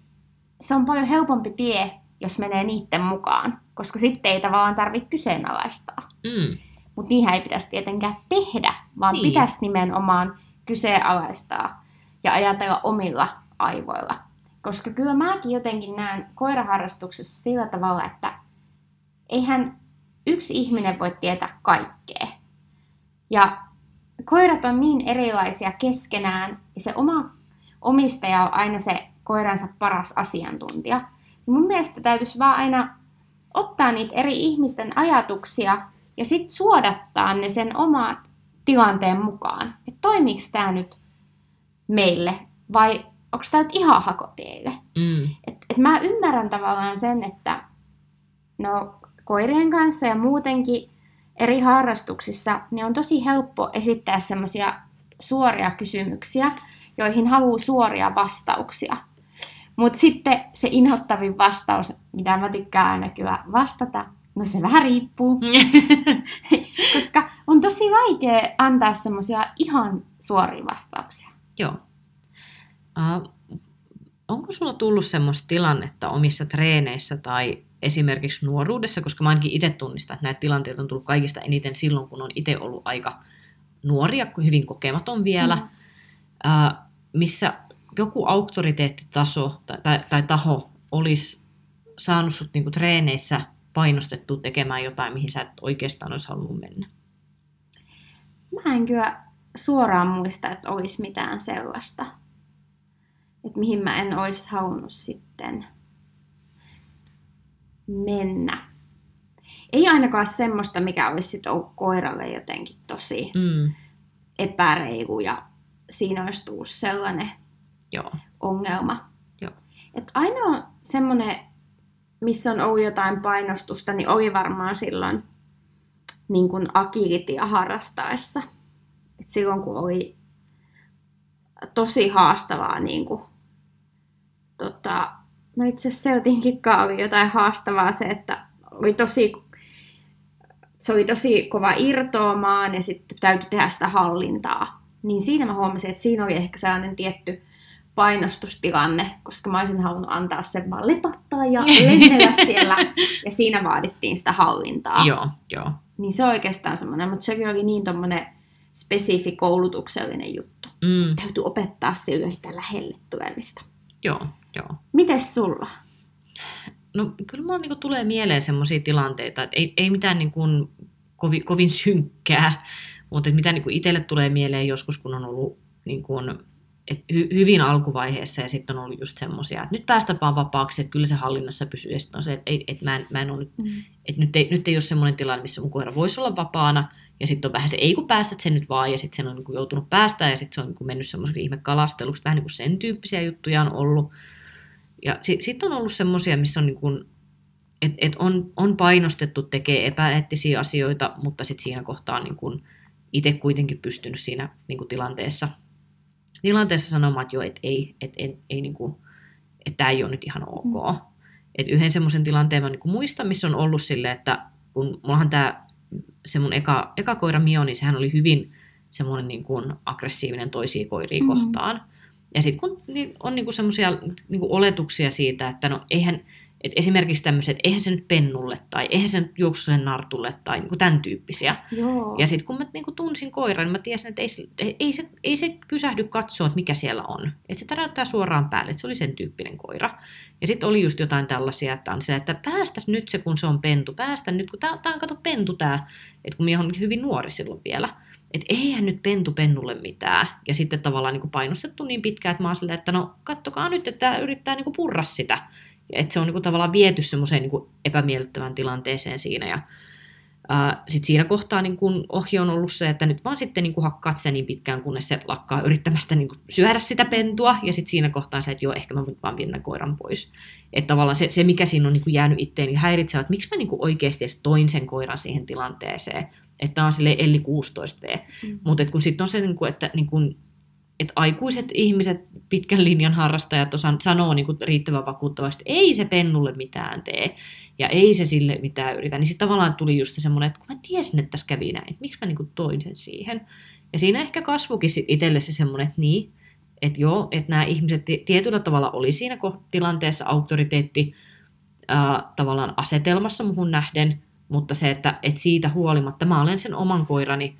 se on paljon helpompi tie, jos menee niiden mukaan, koska sitten ei tavallaan tarvitse kyseenalaistaa. Mm. Mutta niinhän ei pitäisi tietenkään tehdä, vaan Niin. pitäisi nimenomaan kyseenalaistaa ja ajatella omilla aivoilla. Koska kyllä mäkin jotenkin näen koiraharrastuksessa sillä tavalla, että eihän yksi ihminen voi tietää kaikkea. Ja koirat on niin erilaisia keskenään, ja se oma omistaja on aina se koiransa paras asiantuntija. Mun mielestä täytyisi vaan aina ottaa niitä eri ihmisten ajatuksia ja sitten suodattaa ne sen oman tilanteen mukaan. Että toimiiko tämä nyt meille vai onko tämä nyt ihan hakoteille? Mm. Et, et mä ymmärrän tavallaan sen, että no, koirien kanssa ja muutenkin eri harrastuksissa niin on tosi helppo esittää semmoisia suoria kysymyksiä, joihin haluaa suoria vastauksia. Mutta sitten se inhottavin vastaus, mitä mä tykkään aina kyllä vastata, no se vähän riippuu, koska on tosi vaikea antaa semmoisia ihan suoria vastauksia. Joo. Uh, onko sulla tullut semmoista tilannetta omissa treeneissä tai esimerkiksi nuoruudessa, koska mä ainakin itse tunnistan, että näitä tilanteita on tullut kaikista eniten silloin, kun on itse ollut aika nuoria, hyvin kokematon vielä, Mm. uh, missä joku auktoriteettitaso tai, tai, tai taho olisi saanut sut niinku treeneissä painostettua tekemään jotain, mihin sä et oikeastaan olisi halunnut mennä. Mä en kyllä suoraan muista, että olisi mitään sellaista, että mihin mä en olisi halunnut sitten mennä. Ei ainakaan semmoista, mikä olisi sitten ollut koiralle jotenkin tosi Mm, epäreilu ja siinä olisi tullut sellainen joo. ongelma. Joo. Et ainoa semmoinen, missä on ollut jotain painostusta, niin oli varmaan silloin niin kuin agilitia harrastaessa. Et silloin kun oli tosi haastavaa, niin kuin, tota, no itse asiassa Seltinkikaan oli jotain haastavaa se, että oli tosi, se oli tosi kova irtoamaan ja sitten täytyy tehdä sitä hallintaa. Niin siinä mä huomasin, että siinä oli ehkä sellainen tietty painostustilanne, koska mä olisin halunnut antaa sen vaan lepattaa ja lennellä siellä. Ja siinä vaadittiin sitä hallintaa. Joo, joo. Niin se on oikeastaan semmoinen, mutta sekin oli niin tommonen spesifi koulutuksellinen juttu. Mm, Täytyy opettaa sille sitä lähelle tulemista. joo, joo. Mites sulla? No kyllä mulla niinku tulee mieleen semmoisia tilanteita, että ei, ei mitään niinku kovin, kovin synkkää, mutta mitä niinku itselle tulee mieleen joskus, kun on ollut niinku, et hy, hyvin alkuvaiheessa ja sitten on ollut just semmoisia, että nyt päästä vaan vapaaksi, että kyllä se hallinnassa pysyy. Ja sitten on se, että, että mä, en, mä en ole nyt, että nyt ei, nyt ei ole semmoinen tilanne, missä mun koira voisi olla vapaana, ja sitten on vähän se, ei kun päästät sen nyt vaan, ja sitten sen on niin kuin joutunut päästää, ja sitten se on niin kuin mennyt semmoisen ihme kalasteluksi, vähän niin kuin sen tyyppisiä juttuja on ollut. Ja sitten sit on ollut semmoisia, missä on niin kuin, et, et on, on painostettu tekemään epäeettisiä asioita, mutta sitten siinä kohtaa on niin kuin itse kuitenkin pystynyt siinä niin kuin tilanteessa, tilanteessa sanomaan, että joo, että ei, et, et, ei niin kuin, että tämä ei ole nyt ihan ok. Mm. Et yhden semmoisen tilanteen mä niin kuin muistan, missä on ollut silleen, että kun mullahan tämä se mun eka, eka koira Mio, niin sehän oli hyvin semmoinen niin kuin aggressiivinen toisia koiria Mhm. mm-hmm. kohtaan. Ja sitten kun on niin semmoisia niin oletuksia siitä, että no eihän, et esimerkiksi tämmöiset, eihän se nyt pennulle tai eihän se nyt juoksu sen nartulle tai niin kuin tämän tyyppisiä. Joo. Ja sitten kun mä niin kuin tunsin koiran, niin mä tiesin, että ei, se- ei, se, ei se pysähdy katsoa, että mikä siellä on. Että se täräyttää suoraan päälle, että se oli sen tyyppinen koira. Ja sitten oli just jotain tällaisia, että on se, että päästäs nyt se, kun se on pentu. Päästä nyt, kun tää, tää on kato pentu tää. Että kun minä on hyvin nuori silloin vielä. Että eihän nyt pentu pennulle mitään. Ja sitten tavallaan niin kuin painostettu niin pitkään, että mä oon silleen, että no kattokaa nyt, että tää yrittää niin kuin purra sitä. Että se on niin kuin, tavallaan viety semmoiseen niin epämiellyttävään tilanteeseen siinä. Ja sitten siinä kohtaa niin kun ohje on ollut se, että nyt vaan sitten niin hakkaat sitä niin pitkään, kunnes se lakkaa yrittämästä niin syödä sitä pentua, ja sitten siinä kohtaa se, että joo, ehkä mä voin vaan viedä koiran pois. Että tavallaan se, se mikä siinä on niin jäänyt itteen niin häiritsee, että miksi mä niin oikeasti edes toin sen koiran siihen tilanteeseen, että on sille Elli 16 V. Mm. Mutta kun sitten on se, niin kuin, että niin kuin, että aikuiset ihmiset, pitkän linjan harrastajat osan, sanoo niin kuin riittävän vakuuttavasti, että ei se pennulle mitään tee ja ei se sille mitään yritä, niin sitten tavallaan tuli just semmoinen, että kun mä tiesin, että tässä kävi näin, että miksi mä niin kuin toin sen siihen. Ja siinä ehkä kasvukin itselle se semmoinen, että niin, että joo, että nämä ihmiset tietyllä tavalla oli siinä tilanteessa auktoriteetti ää, tavallaan asetelmassa muhun nähden, mutta se, että, että siitä huolimatta mä olen sen oman koirani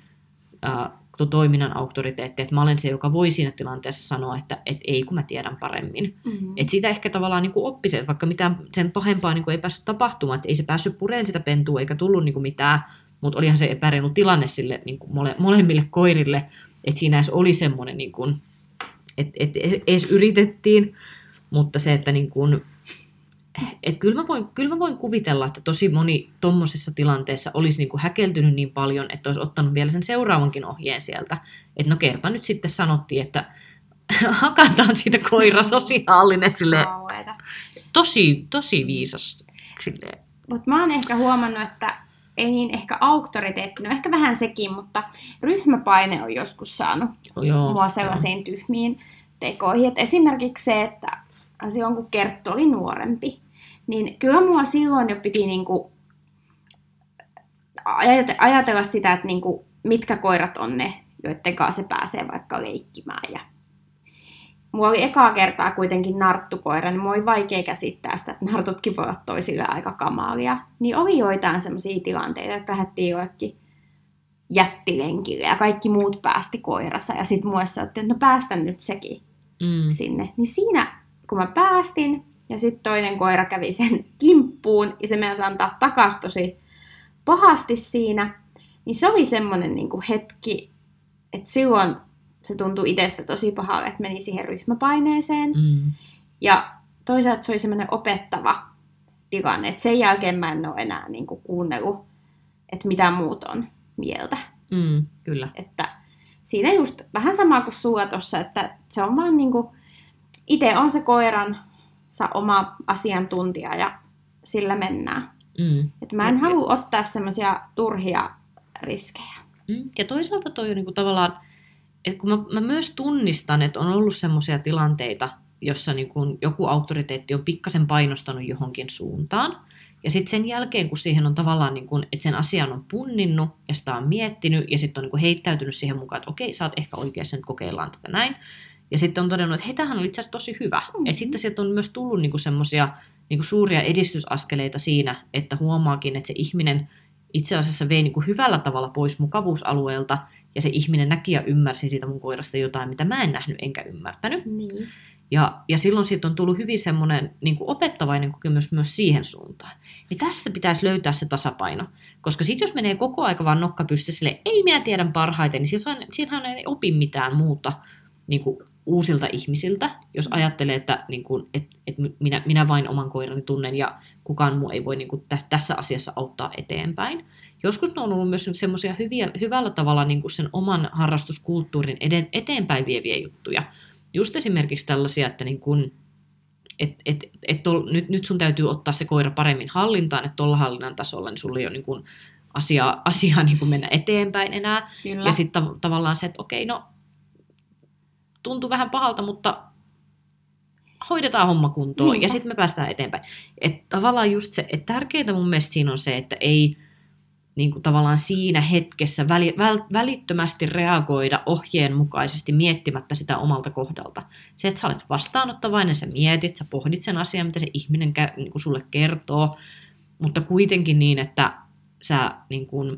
ää, toiminnan auktoriteetti, että mä olen se, joka voi siinä tilanteessa sanoa, että, että ei kun mä tiedän paremmin. Mm-hmm. Että siitä ehkä tavallaan niin oppi se, että vaikka mitään sen pahempaa niin kuin ei päässyt tapahtumaan, että ei se päässyt pureen sitä pentua eikä tullut niin kuin mitään, mutta olihan se epäreilu tilanne sille niin kuin mole, molemmille koirille, että siinä edes oli semmoinen, niin kuin, että, että edes yritettiin, mutta se, että niin kuin, et kyllä, mä voin, kyllä mä voin kuvitella, että tosi moni tuommoisessa tilanteessa olisi niinku häkeltynyt niin paljon, että olisi ottanut vielä sen seuraavankin ohjeen sieltä. Että no kerta nyt sitten sanottiin, että hakataan siitä koira sosiaalinen sille tosi, tosi viisas. Mutta mä oon ehkä huomannut, että ei niin ehkä auktoriteetti, no ehkä vähän sekin, mutta ryhmäpaine on joskus saanut Joo, mua sellaisiin joo. tyhmiin tekoihin. Et esimerkiksi se, että silloin kun Kerttu oli nuorempi, niin kyllä mua silloin jo piti niinku ajatella sitä, että niinku, mitkä koirat on ne, joiden kanssa se pääsee vaikka leikkimään. Ja mulla oli ekaa kertaa kuitenkin narttukoira, niin mulla oli vaikea käsittää sitä, että nartutkin voi olla toisille aika kamalia. Niin oli joitain sellaisia tilanteita, että lähdettiin joillekin jättilenkille ja kaikki muut päästi koirassa. Ja sitten mulle sanottiin, että no päästä nyt sekin mm. sinne. Niin siinä, kun mä päästin, ja sitten toinen koira kävi sen kimppuun ja se meidän antaa takas tosi pahasti siinä. Niin se oli semmoinen niin hetki, että silloin se tuntui itsestä tosi pahalle, että meni siihen ryhmäpaineeseen. Mm. Ja toisaalta se oli semmoinen opettava tilanne, että sen jälkeen mä en ole enää niin kuin kuunnellut, että mitä muut on mieltä. Mm, kyllä. Että siinä just vähän sama kuin sulla tuossa, että se on vaan niin kuin, itse on se koiran oma asiantuntija ja sillä mennään. Mm. Et mä en halua ottaa semmoisia turhia riskejä. Mm. Ja toisaalta toi on niinku tavallaan, että kun mä, mä myös tunnistan, että on ollut semmoisia tilanteita, jossa niinku joku auktoriteetti on pikkasen painostanut johonkin suuntaan. Ja sitten sen jälkeen, kun siihen on tavallaan, niin kun, että sen asian on punninnut ja sitä on miettinyt ja sitten on niin heittäytynyt siihen mukaan, että okei, sä oot ehkä oikeassa, nyt kokeillaan tätä näin, ja sitten on todennut, että hei, tämähän oli itse asiassa tosi hyvä. Mm-hmm. Että sitten sieltä on myös tullut niinku semmoisia niinku suuria edistysaskeleita siinä, että huomaakin, että se ihminen itse asiassa vei niinku hyvällä tavalla pois mukavuusalueelta, ja se ihminen näki ja ymmärsi siitä mun koirasta jotain, mitä mä en nähnyt enkä ymmärtänyt. Niin. Ja, ja silloin siitä on tullut hyvin semmoinen niin opettavainen kokemus myös siihen suuntaan. Niin tästä pitäisi löytää se tasapaino. Koska sitten jos menee koko aika vaan nokka sille, ei minä tiedän parhaiten, niin silloin ei opi mitään muuta niin kuin uusilta ihmisiltä, jos ajattelee, että, niin kuin, et, et minä, minä vain oman koirani tunnen ja kukaan muu ei voi niin kuin, tässä, tässä asiassa auttaa eteenpäin. Joskus ne on ollut myös semmoisia hyvällä tavalla niin kuin sen oman harrastuskulttuurin eden, eteenpäin vieviä juttuja. Just esimerkiksi tällaisia, että niin kuin, et, et, et tol, nyt, nyt sun täytyy ottaa se koira paremmin hallintaan, että tuolla hallinnan tasolla niin sulla ei ole niin kuin asiaa, asiaa niin kuin mennä eteenpäin enää. Kyllä. Ja sitten tav- tavallaan se, että okei, no tuntuu vähän pahalta, mutta hoidetaan homma kuntoon Niinpä. ja sitten me päästään eteenpäin. Et tavallaan just se, että tärkeintä mun mielestä siinä on se, että ei niin kuin tavallaan siinä hetkessä väli, väl, välittömästi reagoida ohjeen mukaisesti miettimättä sitä omalta kohdalta. Se, että sä olet vastaanottavainen, sä mietit, sä pohdit sen asian, mitä se ihminen kä, niin kuin sulle kertoo, mutta kuitenkin niin, että sä niin kuin,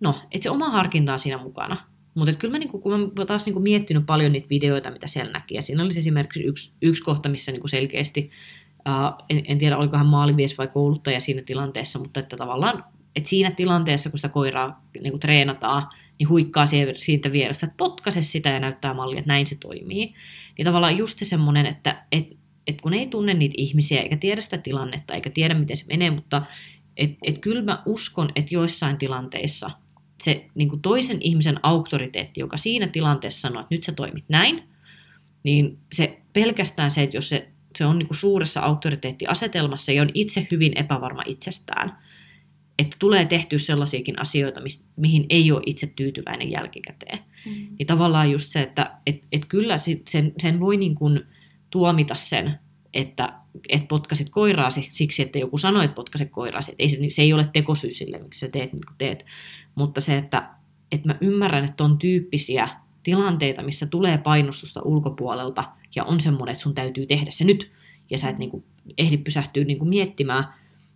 no, että se oma harkinta on siinä mukana. Mutta kyllä mä, niinku, kun mä taas niinku miettinyt paljon niitä videoita, mitä siellä näki, ja siinä olisi esimerkiksi yksi, yksi kohta, missä niinku selkeästi, uh, en, en tiedä oliko hän maalimies vai kouluttaja siinä tilanteessa, mutta että tavallaan että siinä tilanteessa, kun sitä koiraa niinku treenataan, niin huikkaa siitä vierestä, että potkaise sitä ja näyttää mallia, että näin se toimii. Niin tavallaan just se semmoinen, että et, et kun ei tunne niitä ihmisiä eikä tiedä sitä tilannetta eikä tiedä miten se menee, mutta et, et kyllä mä uskon, että joissain tilanteissa se niin kuin toisen ihmisen auktoriteetti, joka siinä tilanteessa sanoo, että nyt sä toimit näin, niin se pelkästään se, että jos se, se on niin kuin suuressa auktoriteettiasetelmassa ja on itse hyvin epävarma itsestään, että tulee tehtyä sellaisiakin asioita, mihin ei ole itse tyytyväinen jälkikäteen. Mm. Niin tavallaan just se, että et, et kyllä sen, sen voi niin kuin tuomita sen, että et potkasit koiraasi siksi, että joku sanoi, että potkasit koiraasi. ei se, se ei ole tekosyy sille, miksi sä teet niin kuin teet. Mutta se, että, että mä ymmärrän, että on tyyppisiä tilanteita, missä tulee painostusta ulkopuolelta ja on semmoinen, että sun täytyy tehdä se nyt ja sä et niin kuin, ehdi pysähtyä niin kuin miettimään,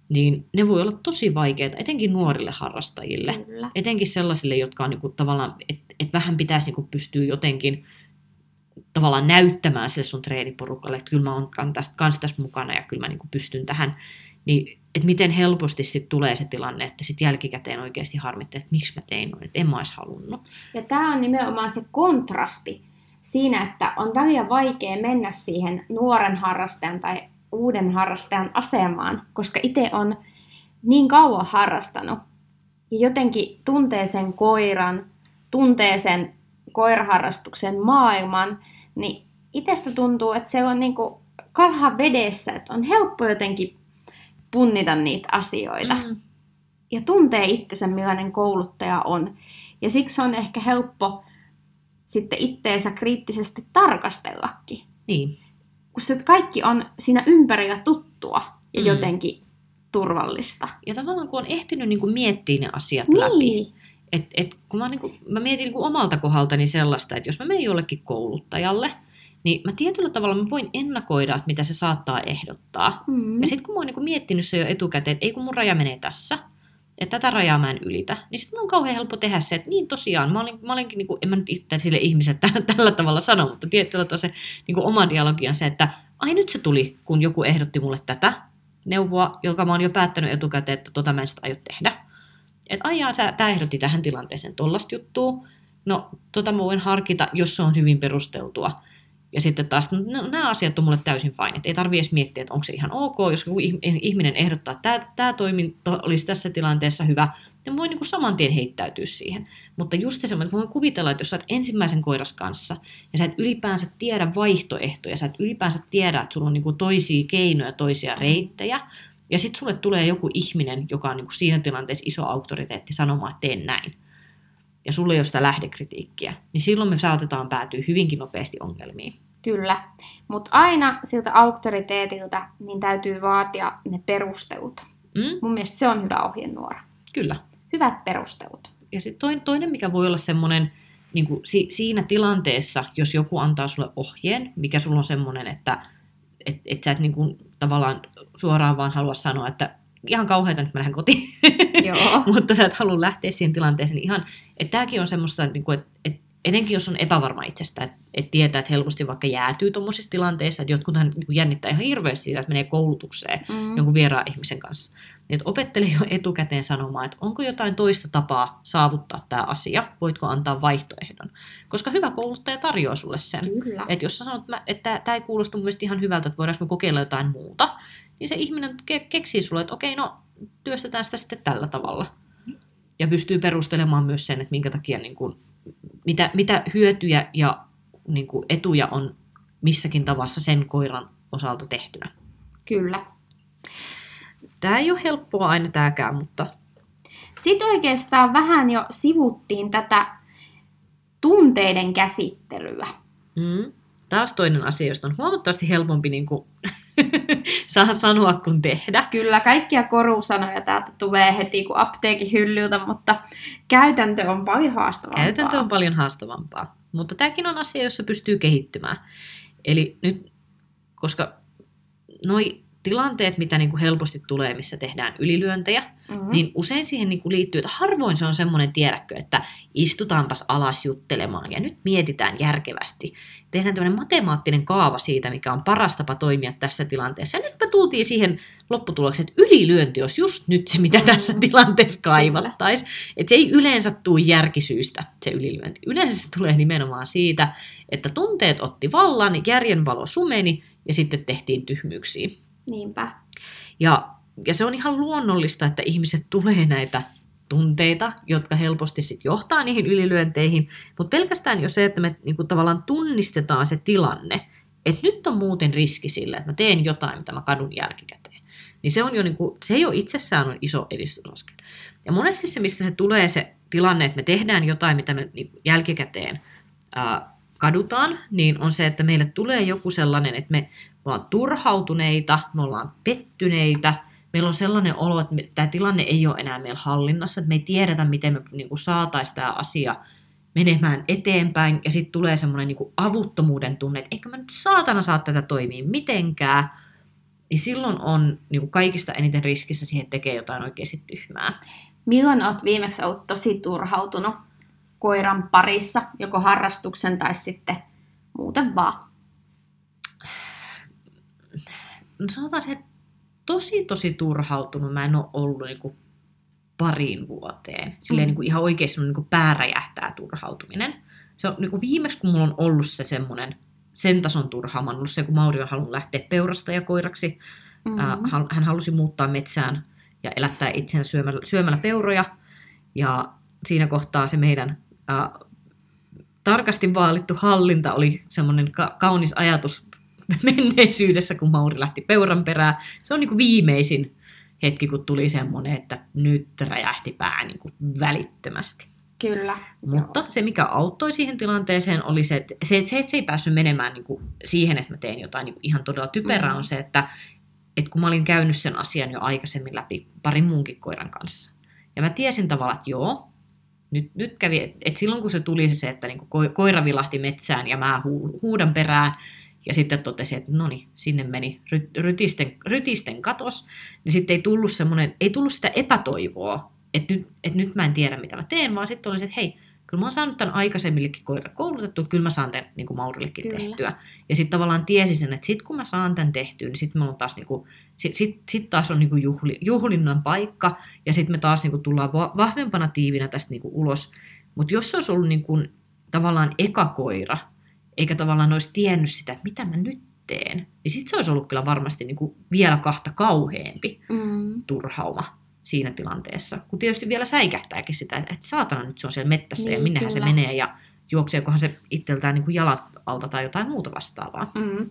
niin ne voi olla tosi vaikeita, etenkin nuorille harrastajille. Kyllä. Etenkin sellaisille, jotka on niin kuin, tavallaan, että et vähän pitäisi niin kuin, pystyä jotenkin tavallaan näyttämään sille sun treeniporukalle, että kyllä mä oon kans tässä mukana ja kyllä mä niin kuin, pystyn tähän. Niin, että miten helposti sit tulee se tilanne, että sit jälkikäteen oikeasti harmittaa, että miksi mä tein noin, että en mä olisi halunnut. Ja tämä on nimenomaan se kontrasti siinä, että on väliä vaikea mennä siihen nuoren harrastajan tai uuden harrastajan asemaan, koska itse on niin kauan harrastanut ja jotenkin tuntee sen koiran, tuntee sen koiraharrastuksen maailman, niin itsestä tuntuu, että se on niinku kalha vedessä, että on helppo jotenkin punnita niitä asioita. Mm. Ja tuntee itsensä, millainen kouluttaja on. Ja siksi on ehkä helppo sitten itteensä kriittisesti tarkastellakin. Niin kun se kaikki on siinä ympärillä tuttua ja mm. jotenkin turvallista. Ja tavallaan kun on ehtinyt niin kuin miettiä ne asiat niin. läpi. Et, et, kun mä, niin kuin, mä mietin niin kuin omalta kohdaltani sellaista, että jos mä menen jollekin kouluttajalle, niin mä tietyllä tavalla mä voin ennakoida, että mitä se saattaa ehdottaa. Mm. Ja sitten kun mä oon niin kuin miettinyt se jo etukäteen, että ei kun mun raja menee tässä, että tätä rajaa mä en ylitä, niin sitten on kauhean helppo tehdä se, että niin tosiaan, mä, olin, mä olinkin, niin kuin, en mä nyt itse sille ihmiselle tällä tavalla sano, mutta tietyllä tavalla se niin kuin oma dialogi on se, että ai nyt se tuli, kun joku ehdotti mulle tätä neuvoa, joka mä oon jo päättänyt etukäteen, että tota mä en sitä aio tehdä. Että ai jaa, tämä ehdotti tähän tilanteeseen tollasta juttua. No, tota mä voin harkita, jos se on hyvin perusteltua. Ja sitten taas, no, nämä asiat on mulle täysin fine, että ei tarvitse edes miettiä, että onko se ihan ok, jos joku ihminen ehdottaa, että tämä, tämä toiminto olisi tässä tilanteessa hyvä, niin voi niin kuin saman tien heittäytyä siihen. Mutta just se, että voin kuvitella, että jos sä oot ensimmäisen koiras kanssa, ja sä et ylipäänsä tiedä vaihtoehtoja, sä et ylipäänsä tiedä, että sulla on niin kuin toisia keinoja, toisia reittejä, ja sitten sulle tulee joku ihminen, joka on niin kuin siinä tilanteessa iso auktoriteetti sanomaan, että teen näin ja sulla ei ole sitä lähdekritiikkiä, niin silloin me saatetaan päätyä hyvinkin nopeasti ongelmiin. Kyllä, mutta aina siltä auktoriteetilta niin täytyy vaatia ne perustelut. Mm? Mun mielestä se on hyvä ohjenuora. Kyllä. Hyvät perustelut. Ja sitten toinen, mikä voi olla semmoinen, niin kuin si, siinä tilanteessa, jos joku antaa sulle ohjeen, mikä sulla on semmoinen, että et, et sä et niin kuin, tavallaan suoraan vaan halua sanoa, että ihan kauheita, nyt mä lähden kotiin. Joo. Mutta sä et halua lähteä siihen tilanteeseen. Niin ihan, että tämäkin on semmoista, että, niinku, että, että etenkin jos on epävarma itsestä, että, että tietää, että helposti vaikka jäätyy tuommoisissa tilanteissa, että jotkut niin jännittää ihan hirveästi siitä, että menee koulutukseen mm. jonkun vieraan ihmisen kanssa. Niin, että opettele jo etukäteen sanomaan, että onko jotain toista tapaa saavuttaa tämä asia, voitko antaa vaihtoehdon. Koska hyvä kouluttaja tarjoaa sulle sen. Kyllä. Että jos sä sanot, että tämä ei kuulosta mun mielestä ihan hyvältä, että voidaanko me kokeilla jotain muuta, niin se ihminen ke- keksii sulle, että okei, no työstetään sitä sitten tällä tavalla. Ja pystyy perustelemaan myös sen, että minkä takia, niin kuin, mitä, mitä hyötyjä ja niin kuin, etuja on missäkin tavassa sen koiran osalta tehtynä. Kyllä. Tämä ei ole helppoa aina tämäkään, mutta... Sitten oikeastaan vähän jo sivuttiin tätä tunteiden käsittelyä. Mm. Taas toinen asia, josta on huomattavasti helpompi niin kuin, saa sanoa kuin tehdä. Kyllä, kaikkia korusanoja täältä tulee heti kuin apteekin hyllyltä, mutta käytäntö on paljon haastavampaa. Käytäntö on paljon haastavampaa, mutta tämäkin on asia, jossa pystyy kehittymään. Eli nyt, koska noi tilanteet, mitä niin kuin helposti tulee, missä tehdään ylilyöntejä, mm-hmm. niin usein siihen niin kuin liittyy, että harvoin se on semmoinen tiedäkkö, että istutaanpas alas juttelemaan ja nyt mietitään järkevästi. Tehdään tämmöinen matemaattinen kaava siitä, mikä on paras tapa toimia tässä tilanteessa. Ja nyt me tultiin siihen lopputulokseen, että ylilyönti olisi just nyt se, mitä tässä mm-hmm. tilanteessa kaivattaisiin. Että se ei yleensä tule järkisyistä, se ylilyönti. Yleensä se tulee nimenomaan siitä, että tunteet otti vallan, järjen valo sumeni ja sitten tehtiin tyhmyyksiä. Niinpä. Ja, ja se on ihan luonnollista, että ihmiset tulee näitä tunteita, jotka helposti sit johtaa niihin ylilyönteihin, mutta pelkästään jo se, että me niinku tavallaan tunnistetaan se tilanne, että nyt on muuten riski sille, että mä teen jotain, mitä mä kadun jälkikäteen. Niin se, on jo niinku, se jo itsessään on iso edistysaskel. Ja monesti se, mistä se tulee se tilanne, että me tehdään jotain, mitä me niinku jälkikäteen ää, kadutaan, niin on se, että meille tulee joku sellainen, että me ollaan turhautuneita, me ollaan pettyneitä, meillä on sellainen olo, että me, tämä tilanne ei ole enää meillä hallinnassa, että me ei tiedetä, miten me niin kuin saataisiin tämä asia menemään eteenpäin, ja sitten tulee semmoinen niin avuttomuuden tunne, että eikö mä nyt saatana saa tätä toimia mitenkään, niin silloin on niin kuin kaikista eniten riskissä siihen, että tekee jotain oikeasti tyhmää. Milloin olet viimeksi ollut tosi turhautunut koiran parissa, joko harrastuksen tai sitten muuten vaan? No sanotaan se, että tosi tosi turhautunut mä en ole ollut niin kuin pariin vuoteen. Silleen mm. niin kuin ihan oikeasti niin kuin pää räjähtää turhautuminen. Se on niin kuin viimeksi, kun mulla on ollut se semmoinen sen tason turhaama, on ollut se, kun Mauri on halunnut lähteä peurastajakoiraksi. Mm-hmm. Hän halusi muuttaa metsään ja elättää itsensä syömällä, syömällä peuroja. Ja siinä kohtaa se meidän ää, tarkasti vaalittu hallinta oli semmoinen ka- kaunis ajatus menneisyydessä, kun Mauri lähti peuran perään. Se on niin kuin viimeisin hetki, kun tuli semmoinen, että nyt räjähti pää niin kuin välittömästi. Kyllä. Mutta joo. se, mikä auttoi siihen tilanteeseen, oli se, että se, että se, että se ei päässyt menemään niin kuin siihen, että mä teen jotain niin kuin ihan todella typerää, mm. on se, että, että kun mä olin käynyt sen asian jo aikaisemmin läpi parin muunkin koiran kanssa. Ja mä tiesin tavallaan, että joo, nyt, nyt kävi, että silloin kun se tuli se, että niin kuin koira vilahti metsään ja mä huudan perään, ja sitten totesi, että no niin, sinne meni rytisten, rytisten katos, niin sitten ei tullut, semmoinen, ei tullut sitä epätoivoa, että nyt, että nyt mä en tiedä, mitä mä teen, vaan sitten oli se, että hei, kyllä mä oon saanut tämän aikaisemmillekin koira koulutettu, kyllä mä saan tämän niin kuin Maurillekin kyllä. tehtyä. Ja sitten tavallaan tiesi sen, että sitten kun mä saan tämän tehtyä, niin sitten on taas, niin kuin, sit, sit, sit taas on niin kuin juhli, juhlinnan paikka, ja sitten me taas niin kuin tullaan vahvempana tiivinä tästä niin kuin ulos. Mutta jos se olisi ollut niin kuin, tavallaan eka koira, eikä tavallaan olisi tiennyt sitä, että mitä mä nyt teen, niin sitten se olisi ollut kyllä varmasti niin kuin vielä kahta kauheampi mm. turhauma siinä tilanteessa. Kun tietysti vielä säikähtääkin sitä, että saatana nyt se on siellä mettässä niin, ja minnehän kyllä. se menee ja juokseekohan se itseltään niin kuin jalat alta tai jotain muuta vastaavaa. Mm.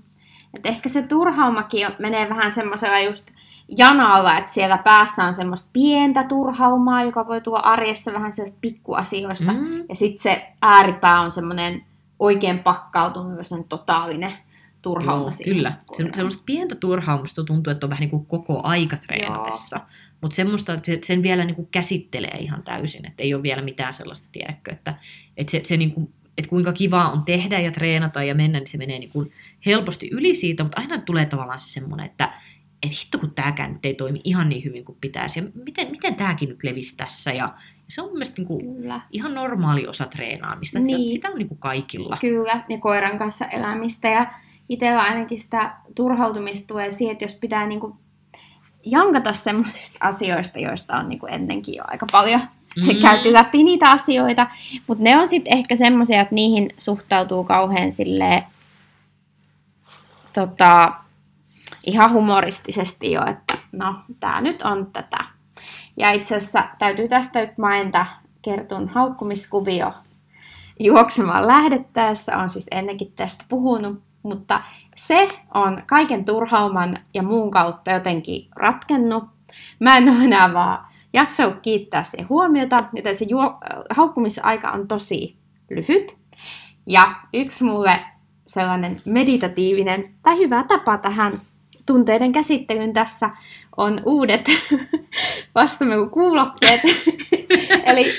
Et ehkä se turhaumakin menee vähän semmoisella just janalla, että siellä päässä on semmoista pientä turhaumaa, joka voi tuoda arjessa vähän sellaista pikkuasioista. Mm. Ja sitten se ääripää on semmoinen oikein pakkautunut, semmoinen totaalinen turhauma Joo, Kyllä. Se, semmoista pientä turhaumusta tuntuu, että on vähän niin kuin koko aika treenatessa. Mutta semmoista, että sen vielä niin kuin käsittelee ihan täysin, että ei ole vielä mitään sellaista, tiedäkö, että, että, se, se niin kuin, että kuinka kivaa on tehdä ja treenata ja mennä, niin se menee niin kuin helposti yli siitä, mutta aina tulee tavallaan se semmoinen, että että hitto kun tämäkään nyt ei toimi ihan niin hyvin kuin pitäisi, ja miten, miten tämäkin nyt levisi tässä, ja se on mielestäni niin kuin ihan normaali osa treenaamista, niin. sitä on niin kuin kaikilla. Kyllä, ja koiran kanssa elämistä, ja itsellä ainakin sitä turhautumista tulee siihen, että jos pitää niin kuin jankata semmoisista asioista, joista on niin kuin ennenkin jo aika paljon mm. käyty läpi niitä asioita, mutta ne on sitten ehkä semmoisia, että niihin suhtautuu kauhean silleen, tota, ihan humoristisesti jo, että no, tämä nyt on tätä. Ja itse asiassa täytyy tästä nyt mainita kertun haukkumiskuvio juoksemaan lähdettäessä. on siis ennenkin tästä puhunut, mutta se on kaiken turhauman ja muun kautta jotenkin ratkennut. Mä en ole enää vaan jaksanut kiittää sen huomiota, joten se juo- haukkumisaika on tosi lyhyt. Ja yksi mulle sellainen meditatiivinen tai hyvä tapa tähän tunteiden käsittelyn tässä on uudet vastamelukuulokkeet. Eli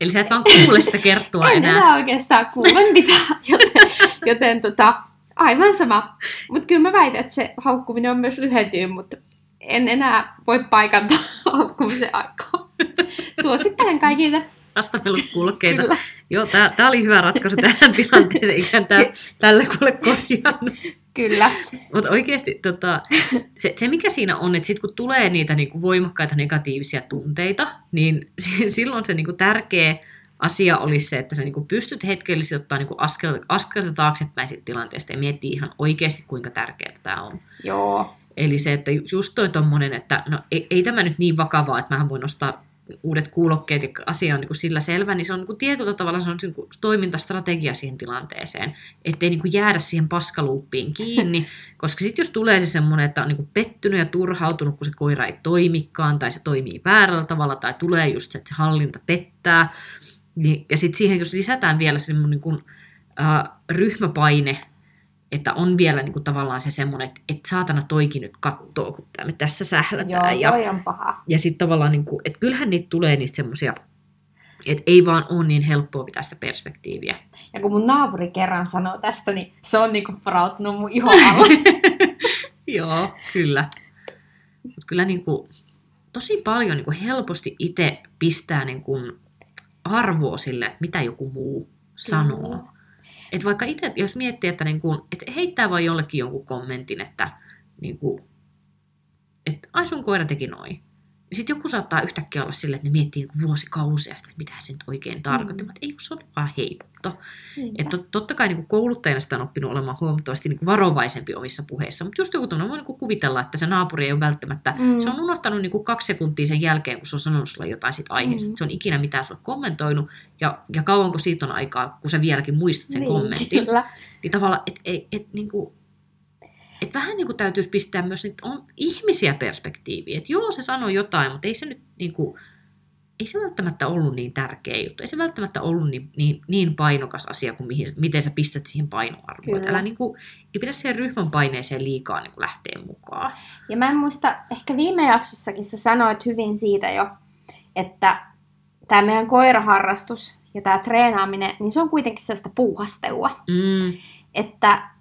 Eli sä et vaan kuule sitä kerttua en enää. En enää oikeastaan kuule mitään, joten, joten tota, aivan sama. Mutta kyllä mä väitän, että se haukkuminen on myös lyhentynyt, mutta en enää voi paikata haukkumisen aikaa. Suosittelen kaikille vastapeluskulkeita. Joo, tämä oli hyvä ratkaisu tähän tilanteeseen, ikään tää, tällä kuule korjannut. Kyllä. Mutta oikeasti tota, se, se, mikä siinä on, että sit kun tulee niitä niinku voimakkaita negatiivisia tunteita, niin silloin se niinku tärkeä asia olisi se, että sä niin kuin pystyt hetkellisesti ottaa niin kuin askel, askelta taaksepäin siitä tilanteesta ja miettiä ihan oikeasti, kuinka tärkeää tämä on. Joo. Eli se, että just toi tommonen, että no ei, ei tämä nyt niin vakavaa, että mähän voin nostaa uudet kuulokkeet ja asia on niin kuin sillä selvä, niin se on niin kuin tietyllä tavalla se on niin kuin toimintastrategia siihen tilanteeseen, ettei niin kuin jäädä siihen paskaluuppiin kiinni, koska sitten jos tulee se semmoinen, että on niin kuin pettynyt ja turhautunut, kun se koira ei toimikaan, tai se toimii väärällä tavalla, tai tulee just se, että se hallinta pettää, niin, ja sitten siihen, jos lisätään vielä semmoinen niin kuin, äh, ryhmäpaine, että on vielä niin kuin, tavallaan se semmoinen, että, että saatana toikin nyt kattoo, kun me tässä sählätään. Joo, ja, on paha. ja sitten tavallaan, niin kuin, että kyllähän niitä tulee niitä semmoisia, että ei vaan ole niin helppoa pitää sitä perspektiiviä. Ja kun mun naapuri kerran sanoo tästä, niin se on niinku porautunut mun ihon alle. Joo, kyllä. Mutta kyllä niin kuin, tosi paljon niin kuin helposti itse pistää niin kuin arvoa sille, että mitä joku muu sanoo. Et vaikka itse, jos miettii, että, niin kuin, että heittää vain jollekin jonkun kommentin, että, niin kuin, että ai sun koira teki noin. Sitten joku saattaa yhtäkkiä olla silleen, että ne miettii niin vuosikausia sitä, että mitä se nyt oikein tarkoitti. Mm. Ei, kun se on vaan heitto. Niinpä. Et tot, totta kai niin kuin kouluttajana sitä on oppinut olemaan huomattavasti niin kuin varovaisempi omissa puheissa, mutta just joku tämmöinen voi niin kuin kuvitella, että se naapuri ei ole välttämättä, Mm. se on unohtanut niin kuin kaksi sekuntia sen jälkeen, kun se on sanonut sulle jotain siitä aiheesta, mm. se on ikinä mitään sulle kommentoinut, ja, ja kauanko siitä on aikaa, kun sä vieläkin muistat sen niin, kommentin, Kyllä. niin tavallaan, että et, et, niin kuin, et vähän niin kuin täytyisi pistää myös niitä on ihmisiä perspektiiviin, että joo, se sanoi jotain, mutta ei se nyt niin kuin, ei se välttämättä ollut niin tärkeä juttu. Ei se välttämättä ollut niin, niin, niin painokas asia kuin mihin, miten sä pistät siihen painoarvoon. Että Älä niin kuin, ei pidä siihen ryhmän paineeseen liikaa niin kuin lähteä mukaan. Ja mä en muista, ehkä viime jaksossakin sä sanoit hyvin siitä jo, että tämä meidän koiraharrastus ja tämä treenaaminen, niin se on kuitenkin sellaista puuhastelua. Mm, Että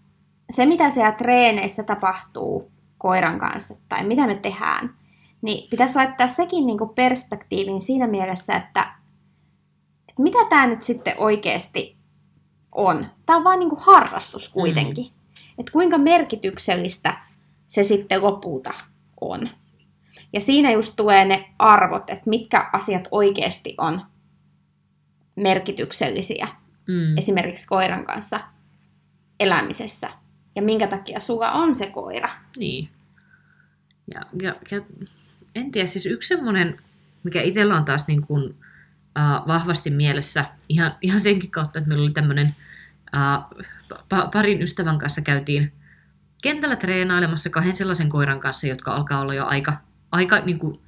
se, mitä siellä treeneissä tapahtuu koiran kanssa tai mitä me tehdään, niin pitäisi laittaa sekin niin perspektiiviin siinä mielessä, että, että mitä tämä nyt sitten oikeasti on. Tämä on vaan niin harrastus kuitenkin. Mm. Että kuinka merkityksellistä se sitten lopulta on. Ja siinä just tulee ne arvot, että mitkä asiat oikeasti on merkityksellisiä mm, esimerkiksi koiran kanssa elämisessä. Ja minkä takia sulla on se koira. niin. Ja, ja, ja, en tiedä, siis yksi semmoinen, mikä itsellä on taas niin kuin, uh, vahvasti mielessä, ihan, ihan senkin kautta, että meillä oli tämmöinen, pa- parin ystävän kanssa käytiin kentällä treenailemassa kahden sellaisen koiran kanssa, jotka alkaa olla jo aika, aika niin kuin,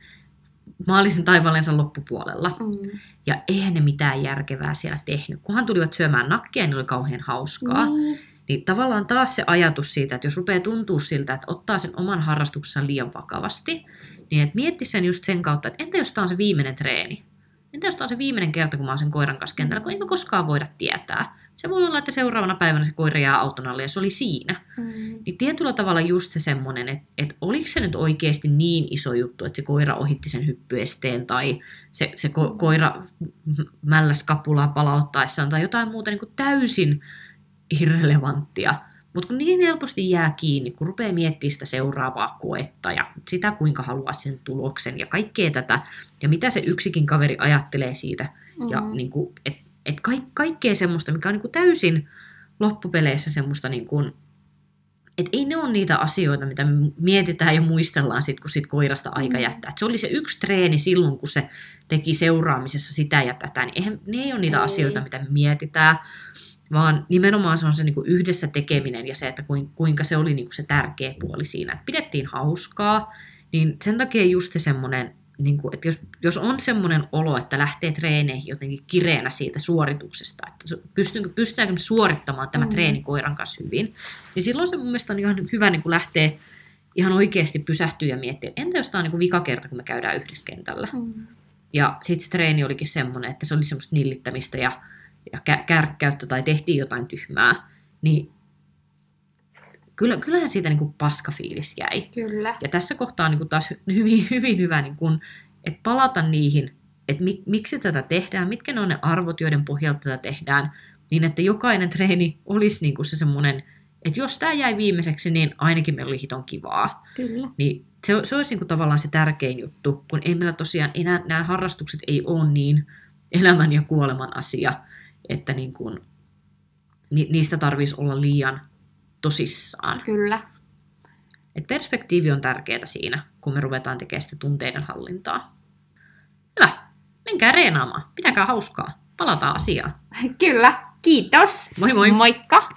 maallisen taivallensa loppupuolella. Mm. Ja eihän ne mitään järkevää siellä tehnyt. Kunhan tulivat syömään nakkia, niin oli kauhean hauskaa. Niin. Niin tavallaan taas se ajatus siitä, että jos rupeaa tuntua siltä, että ottaa sen oman harrastuksensa liian vakavasti, niin että mietti sen just sen kautta, että entä jos tämä on se viimeinen treeni? Entä jos tämä on se viimeinen kerta, kun mä oon sen koiran kanssa kentällä, kun ei me koskaan voida tietää. Se voi olla, että seuraavana päivänä se koira jää auton alle ja se oli siinä. Mm. Niin tietyllä tavalla just se semmoinen, että, että oliko se nyt oikeasti niin iso juttu, että se koira ohitti sen hyppyesteen tai se, se ko- koira mälläs kapulaa palauttaessaan tai jotain muuta niin kuin täysin irrelevanttia. Mutta kun niin helposti jää kiinni, kun rupeaa miettimään sitä seuraavaa koetta ja sitä, kuinka haluaa sen tuloksen ja kaikkea tätä, ja mitä se yksikin kaveri ajattelee siitä, Mm. ja niin kuin, et, et kaik, kaikkea semmoista, mikä on niin kuin täysin loppupeleissä semmoista, niin kuin, että ei ne ole niitä asioita, mitä me mietitään ja muistellaan sit, kun sit koirasta aika Mm. jättää. Et se oli se yksi treeni silloin, kun se teki seuraamisessa sitä ja tätä, niin eihän, ne ei ole niitä Ei. asioita, mitä me mietitään, vaan nimenomaan se on se niin kuin yhdessä tekeminen ja se, että kuin- kuinka se oli niin kuin se tärkeä puoli siinä, että pidettiin hauskaa, niin sen takia just se semmoinen, niin kuin, että jos, jos on semmoinen olo, että lähtee treeneihin jotenkin kireenä siitä suorituksesta, että pystynkö, pystytäänkö me suorittamaan tämä mm. treeni koiran kanssa hyvin, niin silloin se mun mielestä on ihan hyvä niin kuin lähteä ihan oikeasti pysähtyä ja miettiä, että entä jos tämä on niin kuin vika kerta, kun me käydään yhdessä kentällä. Mm. Ja sitten se treeni olikin semmoinen, että se oli semmoista nillittämistä ja, ja kä- kärkkäyttä tai tehtiin jotain tyhmää, niin kyllä, kyllähän siitä niin kuin paskafiilis jäi. Kyllä. Ja tässä kohtaa on niin kuin taas hyvin, hyvin hyvä, niin kuin, että palata niihin, että mik, miksi tätä tehdään, mitkä ne on ne arvot, joiden pohjalta tätä tehdään, niin että jokainen treeni olisi niin kuin se semmoinen, että jos tämä jäi viimeiseksi, niin ainakin meillä oli hiton kivaa. Kyllä. Niin se, se olisi niin kuin tavallaan se tärkein juttu, kun ei meillä tosiaan enää nämä harrastukset ei ole niin elämän ja kuoleman asia, että niin kuin, ni, niistä tarvitsisi olla liian tosissaan. Kyllä. Et perspektiivi on tärkeää siinä, kun me ruvetaan tekemään sitä tunteiden hallintaa. Hyvä. Menkää reenaamaan. Pitäkää hauskaa. Palataan asiaan. Kyllä. Kiitos. Moi moi. Moikka.